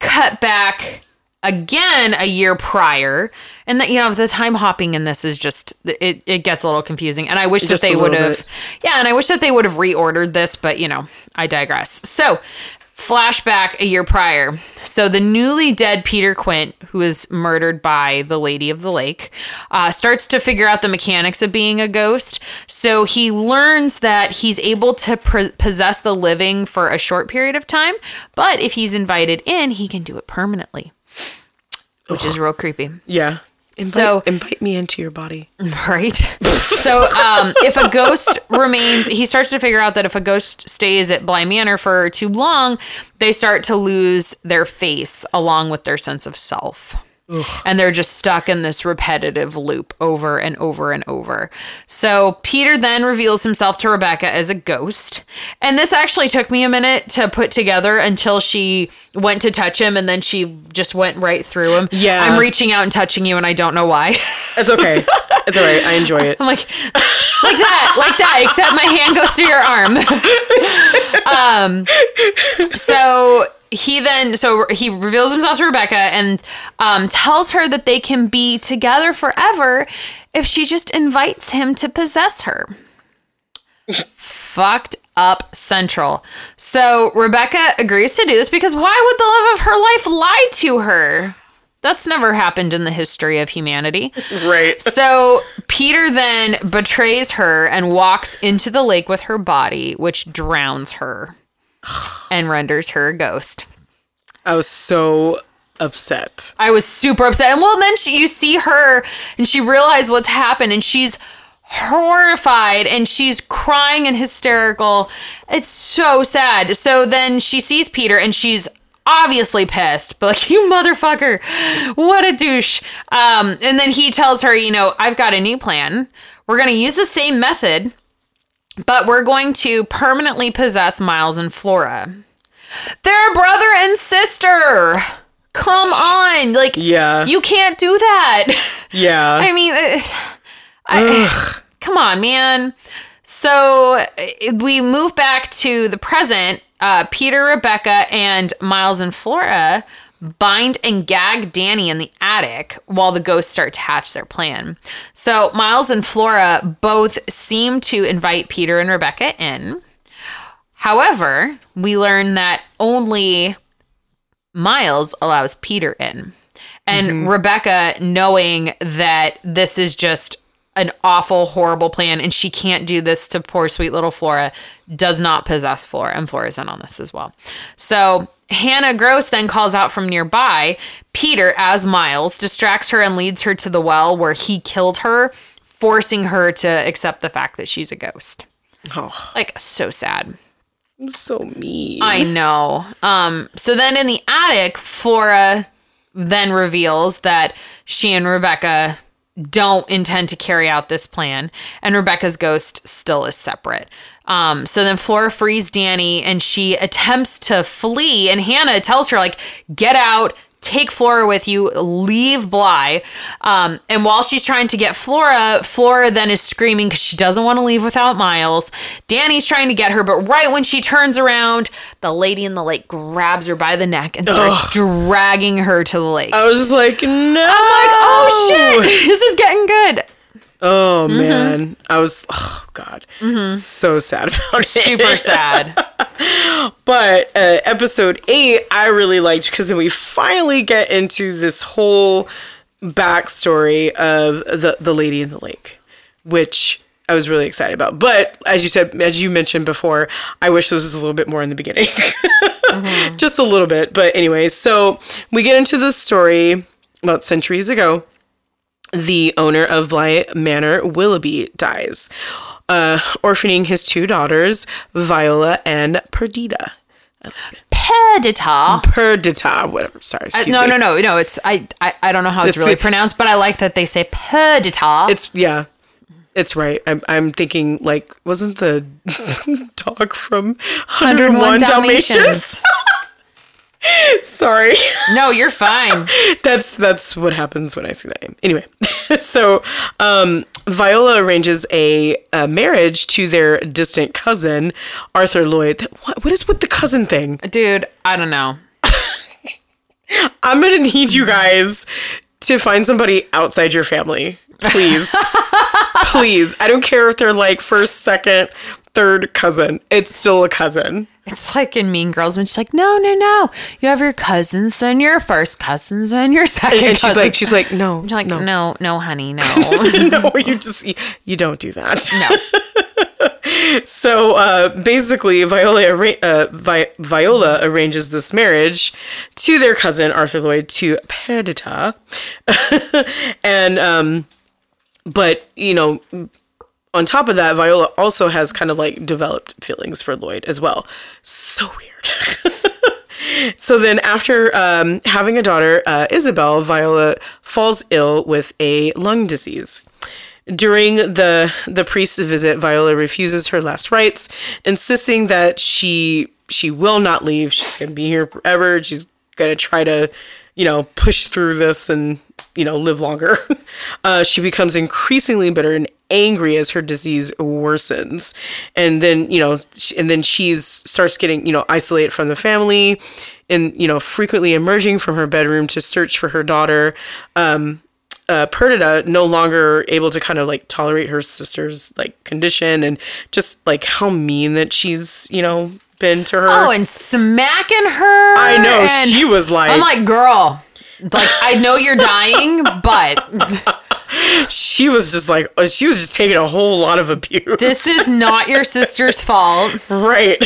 cut back again a year prior. And that you know the time hopping in this is just it, it gets a little confusing. And i wish just that they would have yeah and i wish that they would have reordered this but you know i digress. So flashback a year prior. So the newly dead peter quint who is murdered by the lady of the lake uh, starts to figure out the mechanics of being a ghost. So he learns that he's able to pr- possess the living for a short period of time but if he's invited in he can do it permanently which Ugh. is real creepy. Yeah Invite, so invite me into your body. (laughs) Right. so um, if a ghost remains, he starts to figure out that if a ghost stays at Bly Manor for too long, they start to lose their face along with their sense of self. Ugh. And they're just stuck in this repetitive loop over and over and over. So Peter then reveals himself to Rebecca as a ghost. And this actually took me a minute to put together until she went to touch him and then she just went right through him. Yeah. I'm reaching out and touching you and I don't know why. (laughs) It's okay. It's all right. I enjoy it. I'm like, like that, like that, except my hand goes through your arm. (laughs) um, so he then so he reveals himself to Rebecca and um, tells her that they can be together forever if she just invites him to possess her. Fucked up central. So Rebecca agrees to do this because why would the love of her life lie to her? That's never happened in the history of humanity. (laughs) Right. So Peter then betrays her and walks into the lake with her body, which drowns her and renders her a ghost. I was so upset. I was super upset. And well, then she, you see her and she realized what's happened and she's horrified and she's crying and hysterical. It's so sad. So then she sees Peter and she's obviously pissed, but like, (laughs) you motherfucker, what a douche. Um, and then he tells her, you know, I've got a new plan. We're going to use the same method, but we're going to permanently possess Miles and Flora. They're brother and sister. Come on. Like, Yeah. you can't do that. (laughs) Yeah. I mean, I, come on, man. So we move back to the present. Uh, Peter, Rebecca, and Miles and Flora bind and gag Dani in the attic while the ghosts start to hatch their plan. So Miles and Flora both seem to invite Peter and Rebecca in. However, we learn that only Miles allows Peter in. And mm-hmm. Rebecca, knowing that this is just an awful, horrible plan and she can't do this to poor, sweet little Flora, does not possess Flora. And Flora's in on this as well. So Hannah Grose then calls out from nearby. Peter, as Miles, distracts her and leads her to the well where he killed her, forcing her to accept the fact that she's a ghost. oh, Like, so sad. so mean. I know. Um, so then in the attic, Flora then reveals that she and Rebecca don't intend to carry out this plan, and Rebecca's ghost still is separate. Um, so then Flora frees Dani and she attempts to flee, and Hannah tells her, like, get out. Take Flora with you, leave Bly. Um, and while she's trying to get Flora, Flora then is screaming because she doesn't want to leave without Miles. Dani's trying to get her, but right when she turns around, the lady in the lake grabs her by the neck and starts dragging her to the lake. I was just like, no. I'm like, oh shit, this is getting good. Oh Mm-hmm. man, I was. Oh god, so sad about it. Super sad. (laughs) But uh, episode eight, I really liked because then we finally get into this whole backstory of the the lady in the lake, which I was really excited about. But as you said, as you mentioned before, I wish this was a little bit more in the beginning, (laughs) just a little bit. But anyway, so we get into the story about centuries ago. The owner of Bly Manor, Willoughby, dies, uh, orphaning his two daughters, Viola and Perdita. Perdita. Perdita, whatever. Sorry, Uh, no, me. no, no, no. It's I, I, I don't know how it's, It's really the- pronounced, but I like that they say Perdita. It's yeah, it's right. I'm I'm thinking like wasn't the (laughs) dog from 101 Dalmatians? (laughs) Sorry. no, you're fine. (laughs) that's that's what happens when I see that name. Anyway, (laughs) so um, Viola arranges a, a marriage to their distant cousin Arthur Lloyd. What what is with the cousin thing? Dude, I don't know. I'm gonna need you guys to find somebody outside your family, please, (laughs) please. I don't care if they're like first, second, third cousin. It's still a cousin. It's like in Mean Girls when she's like, no, no, no. You have your cousins and your first cousins and your second And she's cousins. like, she's like, no, You're like, no, no, no, honey, no. (laughs) no, you just you, you don't do that. no. (laughs) So uh, basically, Viola arra- uh, Vi- Viola arranges this marriage to their cousin Arthur Lloyd to Perdita, (laughs) and um, but you know, on top of that, Viola also has kind of like developed feelings for Lloyd as well. So weird. (laughs) So then, after um, having a daughter, uh, Isabel, Viola falls ill with a lung disease. During the the priest's visit, Viola refuses her last rites, insisting that she she will not leave. She's going to be here forever. She's going to try to, you know, push through this and you know live longer. (laughs) Uh, she becomes increasingly bitter and angry as her disease worsens, and then you know, sh- and then she's starts getting you know isolated from the family, and you know frequently emerging from her bedroom to search for her daughter. Um, uh, Perdita no longer able to kind of like tolerate her sister's like condition and just like how mean that she's you know been to her. Oh, and smacking her. I know and she was like, I'm like, girl, like I know you're dying, but she was just like uh, she was just taking a whole lot of abuse. this is (laughs) not your sister's fault. right.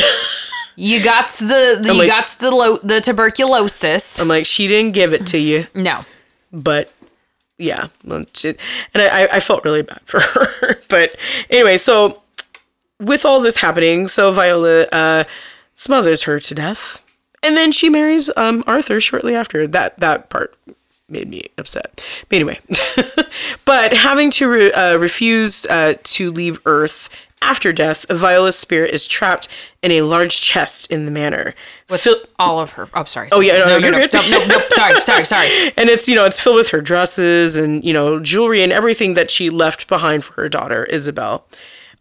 You got the, the you like- got the lo- the tuberculosis. I'm like, she didn't give it to you, No. but yeah, and I, I- I felt really bad for (laughs) her. but anyway, so with all this happening, so Viola uh, smothers her to death, and then she marries um, Arthur shortly after. That that part made me upset. But anyway, (laughs) but having to re- uh, refuse uh, to leave Earth after death, Viola's spirit is trapped in a large chest in the manor. Fil- All of her. Oh, sorry. Oh, yeah, no, you're good. No, no, no, (laughs) sorry, sorry, sorry. and it's you know it's filled with her dresses and you know jewelry and everything that she left behind for her daughter Isabel.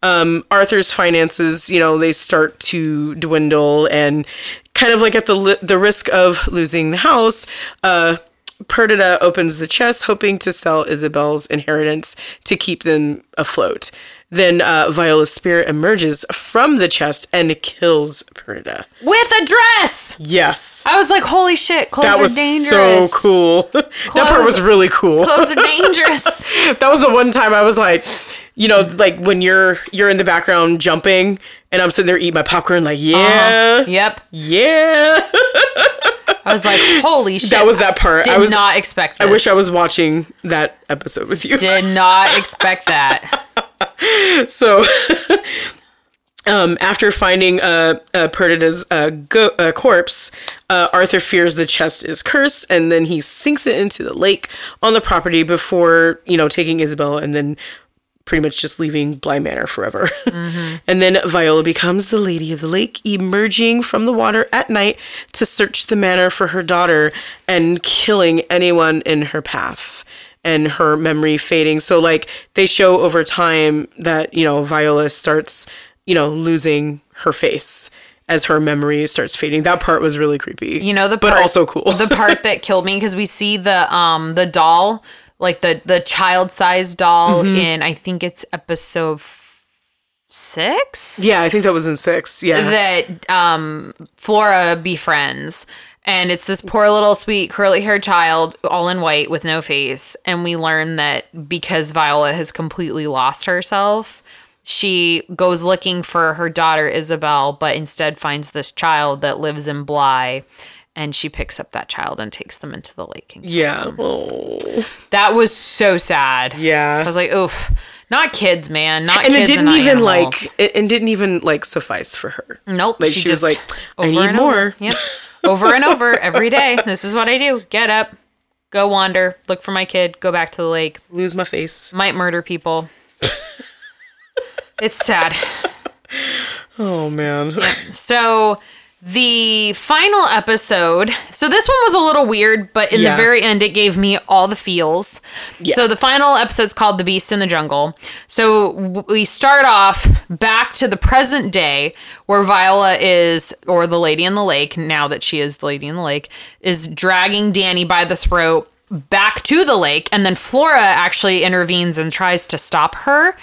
Um, Arthur's finances, you know, they start to dwindle, and kind of like at the li- the risk of losing the house, uh, Perdita opens the chest, hoping to sell Isabel's inheritance to keep them afloat. Then uh, Viola's spirit emerges from the chest and kills Perdita. With a dress. Yes. I was like, holy shit, clothes That are was dangerous. so cool. (laughs) that part was really cool. Clothes are (laughs) dangerous. that was the one time I was like, you know, like when you're you're in the background jumping and I'm sitting there eating my popcorn, like, yeah, yep. yeah. I was like, holy shit. that was that part. Did I was not expect this. I wish I was watching that episode with you. Did not expect that. (laughs) so (laughs) um, after finding uh, uh, Perdita's uh, go- uh, corpse, uh, Arthur fears the chest is cursed, and then he sinks it into the lake on the property before you know taking Isabel, and then pretty much just leaving Bly Manor forever. (laughs) and then Viola becomes the lady of the lake, emerging from the water at night to search the manor for her daughter and killing anyone in her path and her memory fading. So like they show over time that, you know, Viola starts, you know, losing her face as her memory starts fading. That part was really creepy. You know the part, but also cool. the part (laughs) that killed me because we see the um the doll, like the the child sized doll Mm-hmm. in I think it's episode six. yeah, I think that was in 6. Yeah. that um Flora befriends. And it's this poor little sweet curly haired child, all in white with no face. And we learn that because Viola has completely lost herself, she goes looking for her daughter Isabel, but instead finds this child that lives in Bly. And she picks up that child and takes them into the lake. And yeah. Oh. That was so sad. Yeah. I was like, oof, not kids, man. Not kids. and it didn't not even animals. like it, it didn't even like suffice for her. Nope. Like she, was like, I over need and more. over. Yep. Over and over (laughs) every day. This is what I do. Get up, go wander, look for my kid, go back to the lake, Lose my face. might murder people. (laughs) it's sad. Oh man. So the final episode. So this one was a little weird, but in Yeah. the very end, it gave me all the feels. So the final episode's called "The Beast in the Jungle." So we start off back to the present day, where Viola is, or the Lady in the Lake, now that she is the Lady in the Lake, is dragging Dani by the throat back to the lake and then Flora actually intervenes and tries to stop her.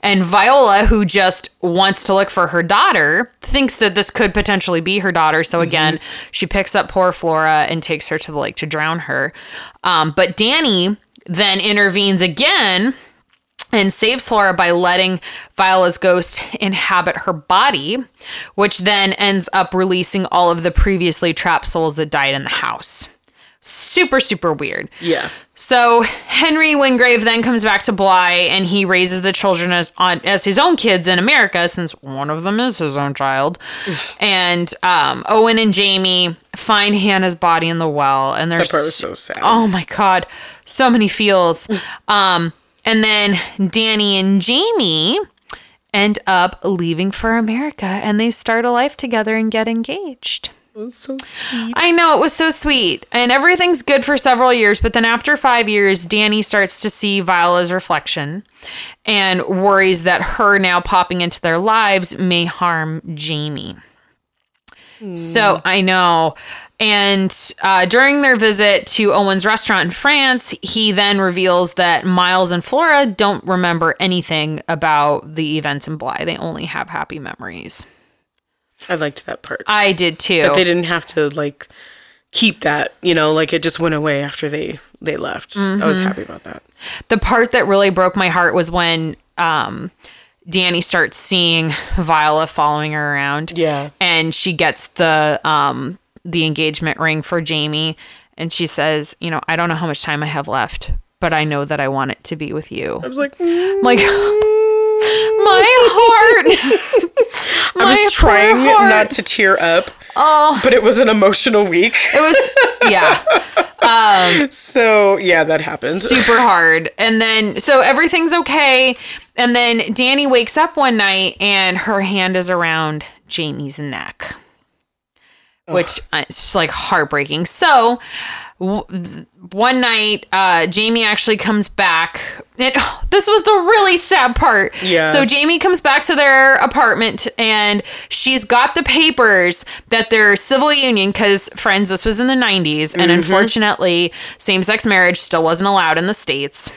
And Viola who just wants to look for her daughter thinks that this could potentially be her daughter. So again she picks up poor Flora and takes her to the lake to drown her. Um, but Dani then intervenes again and saves Flora by letting Viola's ghost inhabit her body, which then ends up releasing all of the previously trapped souls that died in the house. Super, super weird. Yeah. So Henry Wingrave then comes back to Bly and he raises the children as on as his own kids in America, since one of them is his own child. (sighs) and um, Owen and Jamie find Hannah's body in the well, and they're That part was so sad. Oh my god, so many feels. um, and then Dani and Jamie end up leaving for America, and they start a life together and get engaged. So sweet. I know it was so sweet, and everything's good for several years. But then after five years, Dani starts to see Viola's reflection and worries that her now popping into their lives may harm Jamie. So I know. And uh, during their visit to Owen's restaurant in France, he then reveals that Miles and Flora don't remember anything about the events in Bly. They only have happy memories. I liked that part. I did too. That they didn't have to like keep that, you know, like it just went away after they they left. I Mm-hmm. was happy about that. the part that really broke my heart was when um Dani starts seeing Viola following her around. Yeah. And she gets the um the engagement ring for Jamie and she says, you know, I don't know how much time I have left, but I know that I want it to be with you. I was like, mm. I'm like (laughs) my heart. (laughs) I was trying not to tear up. Oh. But it was an emotional week. It was yeah. (laughs) So yeah, that happened. super hard. And then, so everything's okay. And then Dani wakes up one night and her hand is around Jamie's neck, which uh, it's just like heartbreaking. So, one night, uh, Jamie actually comes back. It, this was the really sad part. Yeah. So Jamie comes back to their apartment and she's got the papers that their civil union, because friends, this was in the 90s, and unfortunately, same sex marriage still wasn't allowed in the States.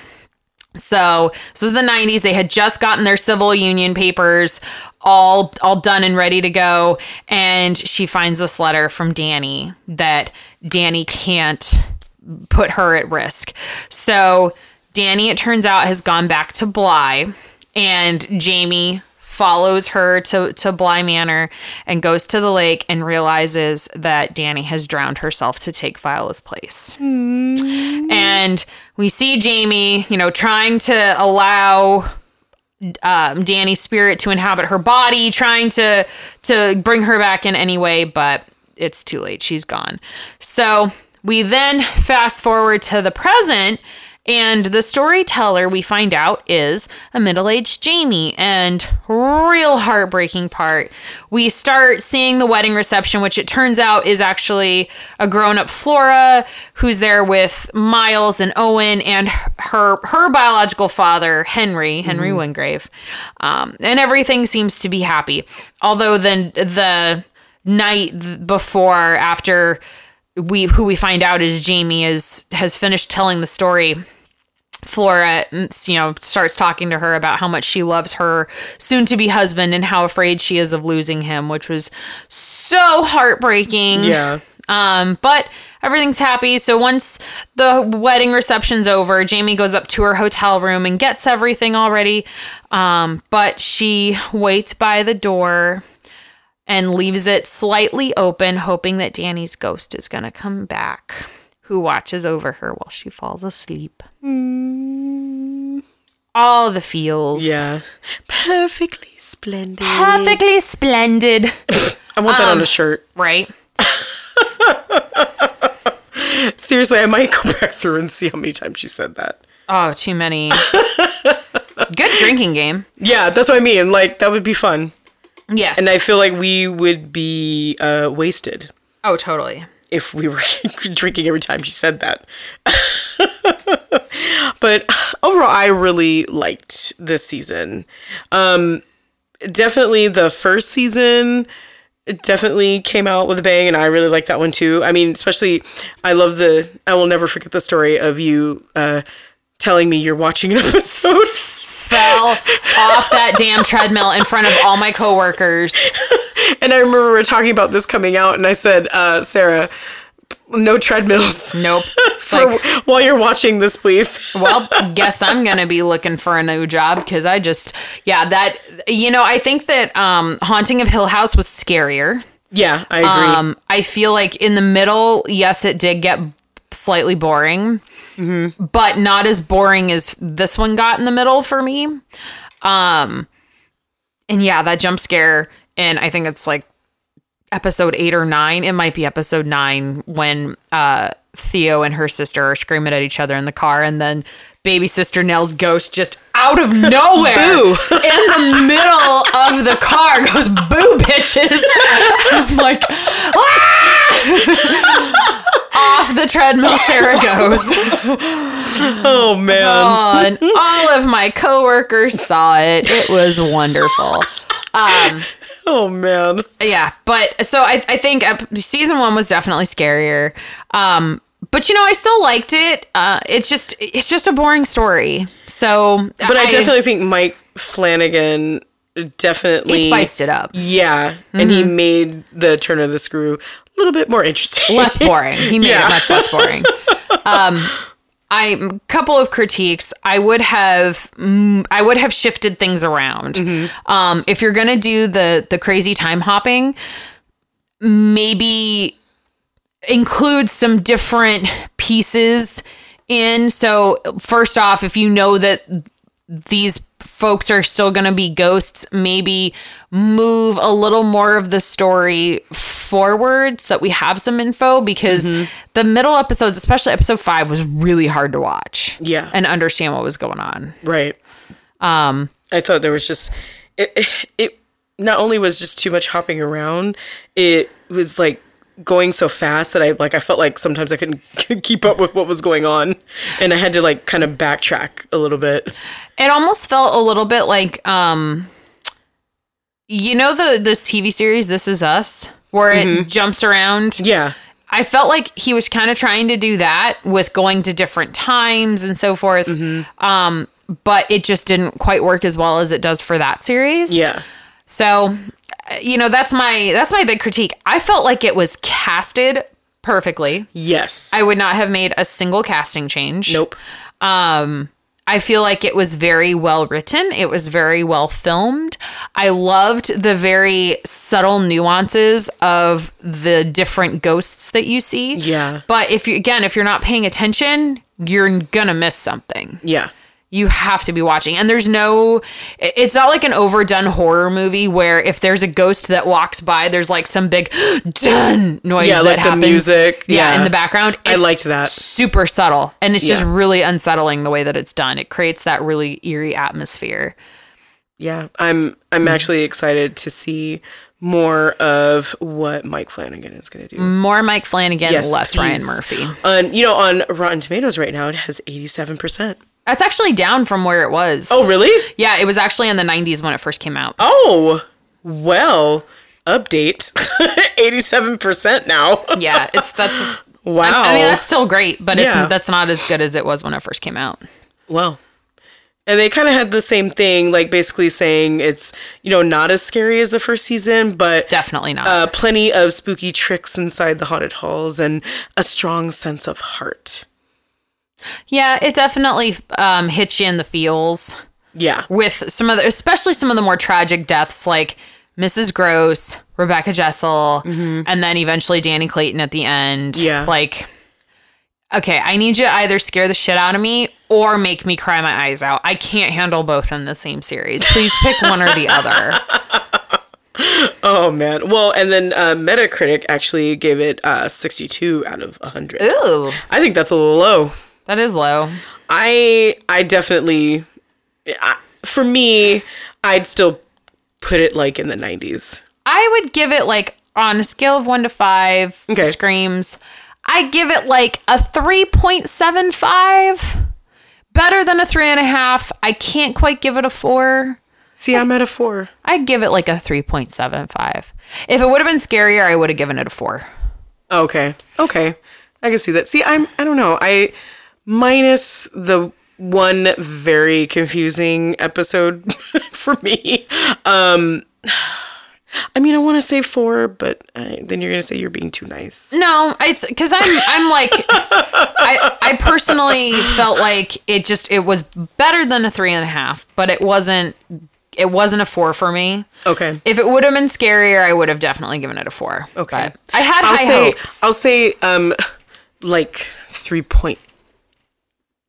So this was the 90s. They had just gotten their civil union papers all all done and ready to go. And she finds this letter from Dani that Dani can't put her at risk. So Dani, it turns out, has gone back to Bly, and Jamie follows her to, to Bly Manor and goes to the lake and realizes that Dani has drowned herself to take Viola's place. And we see Jamie, you know, trying to allow um, Dani's spirit to inhabit her body, trying to to bring her back in any way, but it's too late. She's gone. So we then fast forward to the present, and the storyteller we find out is a middle aged Jamie. And real heartbreaking part, we start seeing the wedding reception, which it turns out is actually a grown up Flora who's there with Miles and Owen and her her biological father Henry Henry Wingrave, um, and everything seems to be happy. Although then the night before after we who we find out is Jamie is has finished telling the story. Flora, mm, you know, starts talking to her about how much she loves her soon to be husband and how afraid she is of losing him, which was so heartbreaking. Yeah. Um, but everything's happy. So once the wedding reception's over, Jamie goes up to her hotel room and gets everything all ready. Um, but she waits by the door and leaves it slightly open, hoping that Dani's ghost is going to come back, who watches over her while she falls asleep. All the feels. Yeah. Perfectly splendid. Perfectly splendid. I want that Um, on a shirt. right? (laughs) Seriously, I might go back through and see how many times she said that. Oh, too many. Good drinking game. Yeah, that's what I mean. Like that would be fun. Yes. And I feel like we would be uh, wasted oh, totally. If we were (laughs) drinking every time she said that. (laughs) but overall, I really liked this season. Um, definitely the first season definitely came out with a bang, and I really like that one too. I mean, especially I love the. I will never forget the story of you uh, telling me you're watching an (laughs) episode. Fell off that damn treadmill in front of all my coworkers. And I remember we were talking about this coming out, and I said, uh, Sarah, no treadmills. Nope. (laughs) For, Like, while you're watching this, please. well, guess I'm gonna be looking for a new job because I just, yeah, that you know, I think that um, Haunting of Hill House was scarier. Yeah, I agree. Um, I feel like in the middle, yes, it did get slightly boring, but not as boring as this one got in the middle for me. Um, and yeah, that jump scare, and I think it's like episode eight or nine. It might be episode nine when uh, Theo and her sister are screaming at each other in the car, and then baby sister Nell's ghost just out of nowhere in the middle of the car goes boo bitches. (laughs) I'm like, "Ah!" Off the treadmill Sarah goes. (laughs) oh man. Oh, and all of my coworkers saw it. It was wonderful. Um, Oh man. yeah, but so I, I think season one was definitely scarier. Um, but you know, I still liked it. Uh, it's just it's just a boring story. So, But I, definitely think Mike Flanagan definitely he spiced it up. Yeah, and he made the turn of the screw little bit more interesting. less boring. He made Yeah. it much less boring. Um, I couple of critiques. I would have mm, I would have shifted things around. Um, if you're gonna do the the crazy time hopping, maybe include some different pieces in. So first off, if you know that these folks are still going to be ghosts, maybe move a little more of the story forward so that we have some info because the middle episodes, especially episode 5 was really hard to watch. Yeah. And understand what was going on. Right. Um I thought there was just it, it. It not only was just too much hopping around, it was like going so fast that I like I felt like sometimes I couldn't (laughs) keep up with what was going on, and I had to like kind of backtrack a little bit. it almost felt a little bit like um you know the this TV series This Is Us where it jumps around Yeah. I felt like he was kind of trying to do that with going to different times and so forth. Um, but it just didn't quite work as well as it does for that series. Yeah. So, uh, you know, that's my that's my big critique. I felt like it was casted perfectly. Yes. I would not have made a single casting change. nope. Um, I feel like it was very well written. It was very well filmed. I loved the very subtle nuances of the different ghosts that you see. Yeah. But if you again, if you're not paying attention, you're gonna miss something. Yeah. You have to be watching. And there's no it's not like an overdone horror movie where if there's a ghost that walks by, there's like some big (gasps) dun noise Yeah, that like the music. Yeah, Yeah. in the background. I liked that. super subtle and it's just really unsettling the way that it's done it creates that really eerie atmosphere Yeah. I'm I'm mm-hmm. actually excited to see more of what Mike Flanagan is going to do. more mike flanagan Yes, less ryan murphy On you know on Rotten Tomatoes right now it has 87%. That's actually down from where it was Oh, really? yeah it was actually in the 90s when it first came out Oh, well, update. (laughs) 87% now. yeah it's that's (laughs) Wow. I, I mean that's still great but Yeah. it's that's not as good as it was when it first came out well. And they kind of had the same thing, like basically saying it's, you know, not as scary as the first season, but definitely not uh, plenty of spooky tricks inside the haunted halls and a strong sense of heart. Yeah it definitely um hits you in the feels Yeah. with some of the especially some of the more tragic deaths like Mrs. Grose, Rebecca Jessel, and then eventually Dani Clayton at the end. Mm-hmm. Yeah. Like okay, I need you to either scare the shit out of me or make me cry my eyes out. I can't handle both in the same series. Please pick one or the other. (laughs) Oh, man. Well, and then uh, Metacritic actually gave it uh, 62 out of 100. Ooh, I think that's a little low. That is low. I I definitely I, for me I'd still put it like in the 90s. I would give it like on a scale of one to five Okay. screams. I give it like a three point seven five. Better than a three and a half. I can't quite give it a four. See, I'm at a 4. I'd give it like a three point seven five. If it would have been scarier, I would have given it a four. Okay. Okay. I can see that. See, I'm I don't know. I minus the one very confusing episode (laughs) for me. Um I mean, I want to say 4, but uh, then you're going to say you're being too nice. No, it's because I'm I'm like I I personally felt like it just it was better than a three and a half, but it wasn't it wasn't a four for me. Okay. If it would have been scarier, I would have definitely given it a four. Okay. But I had I'll high say hopes. I'll say um like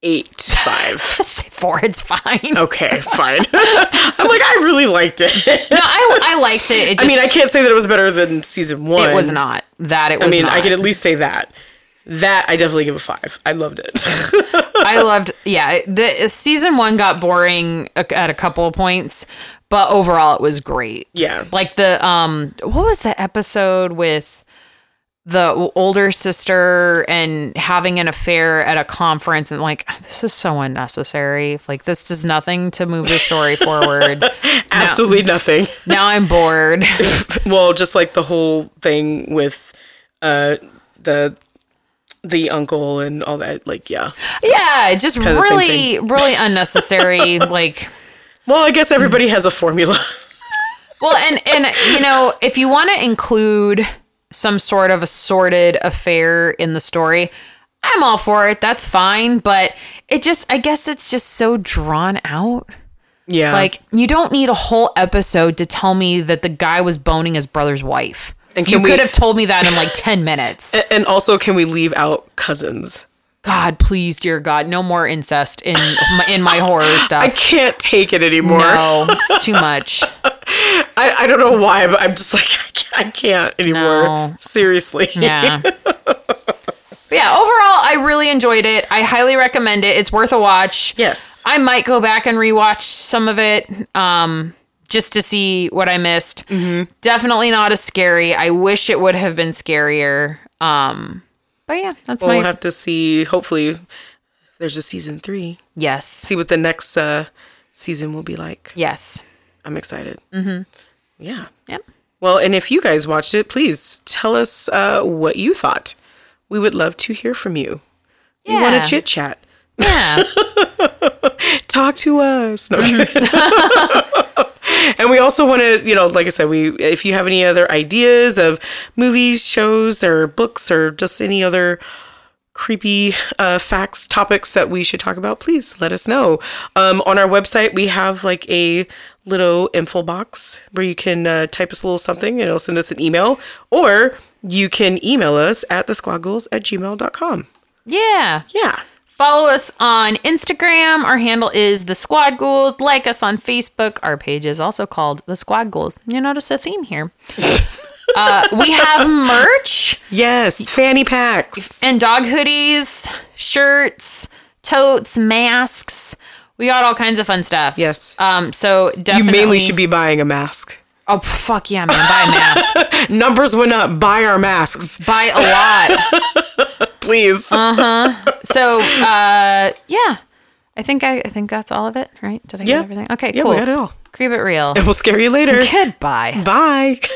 3.85. (laughs) say four. It's fine. Okay, (laughs) fine. (laughs) I'm like, I really liked it. No, I, I liked it. it I mean, I can't say that it was better than season one. It was not that. It was. I mean, not. I can at least say that. That I definitely give a five. I loved it. I loved. Yeah, the season one got boring at a couple of points, but overall it was great. yeah. Like the um, what was the episode with the older sister and having an affair at a conference and like this is so unnecessary. Like this does nothing to move the story (laughs) forward. Absolutely nothing. Now I'm bored. (laughs) Well, just like the whole thing with uh the the uncle and all that. Like, yeah. yeah, just really, really (laughs) unnecessary. like. Well, I guess everybody has a formula. Well, and and you know, if you want to include some sort of a sordid affair in the story, I'm all for it. That's fine, but it just I guess it's just so drawn out. Yeah. Like you don't need a whole episode to tell me that the guy was boning his brother's wife. And you we- could have told me that in like (laughs) 10 minutes. And also, can we leave out cousins? God, please, dear God, no more incest in my, in my horror (laughs) stuff. I can't take it anymore. no, it's too much. (laughs) I, I don't know why, but I'm just like, (laughs) I can't, I can't anymore. No. Seriously. Yeah. (laughs) But yeah, overall, I really enjoyed it. I highly recommend it. It's worth a watch. Yes. I might go back and rewatch some of it um, just to see what I missed. Mm-hmm. Definitely not as scary. I wish it would have been scarier. Um, but yeah, that's We'll my have to see. Hopefully, there's a season three. yes, See what the next uh, season will be like. yes, I'm excited. Mm-hmm. Yeah. yep. Well, and if you guys watched it, please tell us uh, what you thought. We would love to hear from you. Yeah. We want to chit chat. Yeah, (laughs) Talk to us. No. (laughs) And we also want to, you know, like I said, we if you have any other ideas of movies, shows, or books, or just any other creepy uh, facts, topics that we should talk about, please let us know. Um, on our website, we have like a little info box where you can uh, type us a little something and it'll send us an email, or you can email us at the squadghouls at gmail.com. yeah. Yeah. Follow us on Instagram. Our handle is the Squad Ghouls. Like us on Facebook. Our page is also called the Squad Ghouls. You notice a theme here. (laughs) uh, we have merch Yes. Fanny packs. and dog hoodies, shirts, totes, masks. We got all kinds of fun stuff. Yes. Um. So definitely, You mainly should be buying a mask. Oh fuck yeah, man! Buy a mask. (laughs) Numbers went up. Buy our masks, Buy a lot. (laughs) please. Uh huh. So uh, yeah. I think I, I think that's all of it, right? Did I Yeah. get everything? Okay, Yeah, cool. we got it all. Creep it real. and we'll scare you later. Goodbye. Bye. (laughs)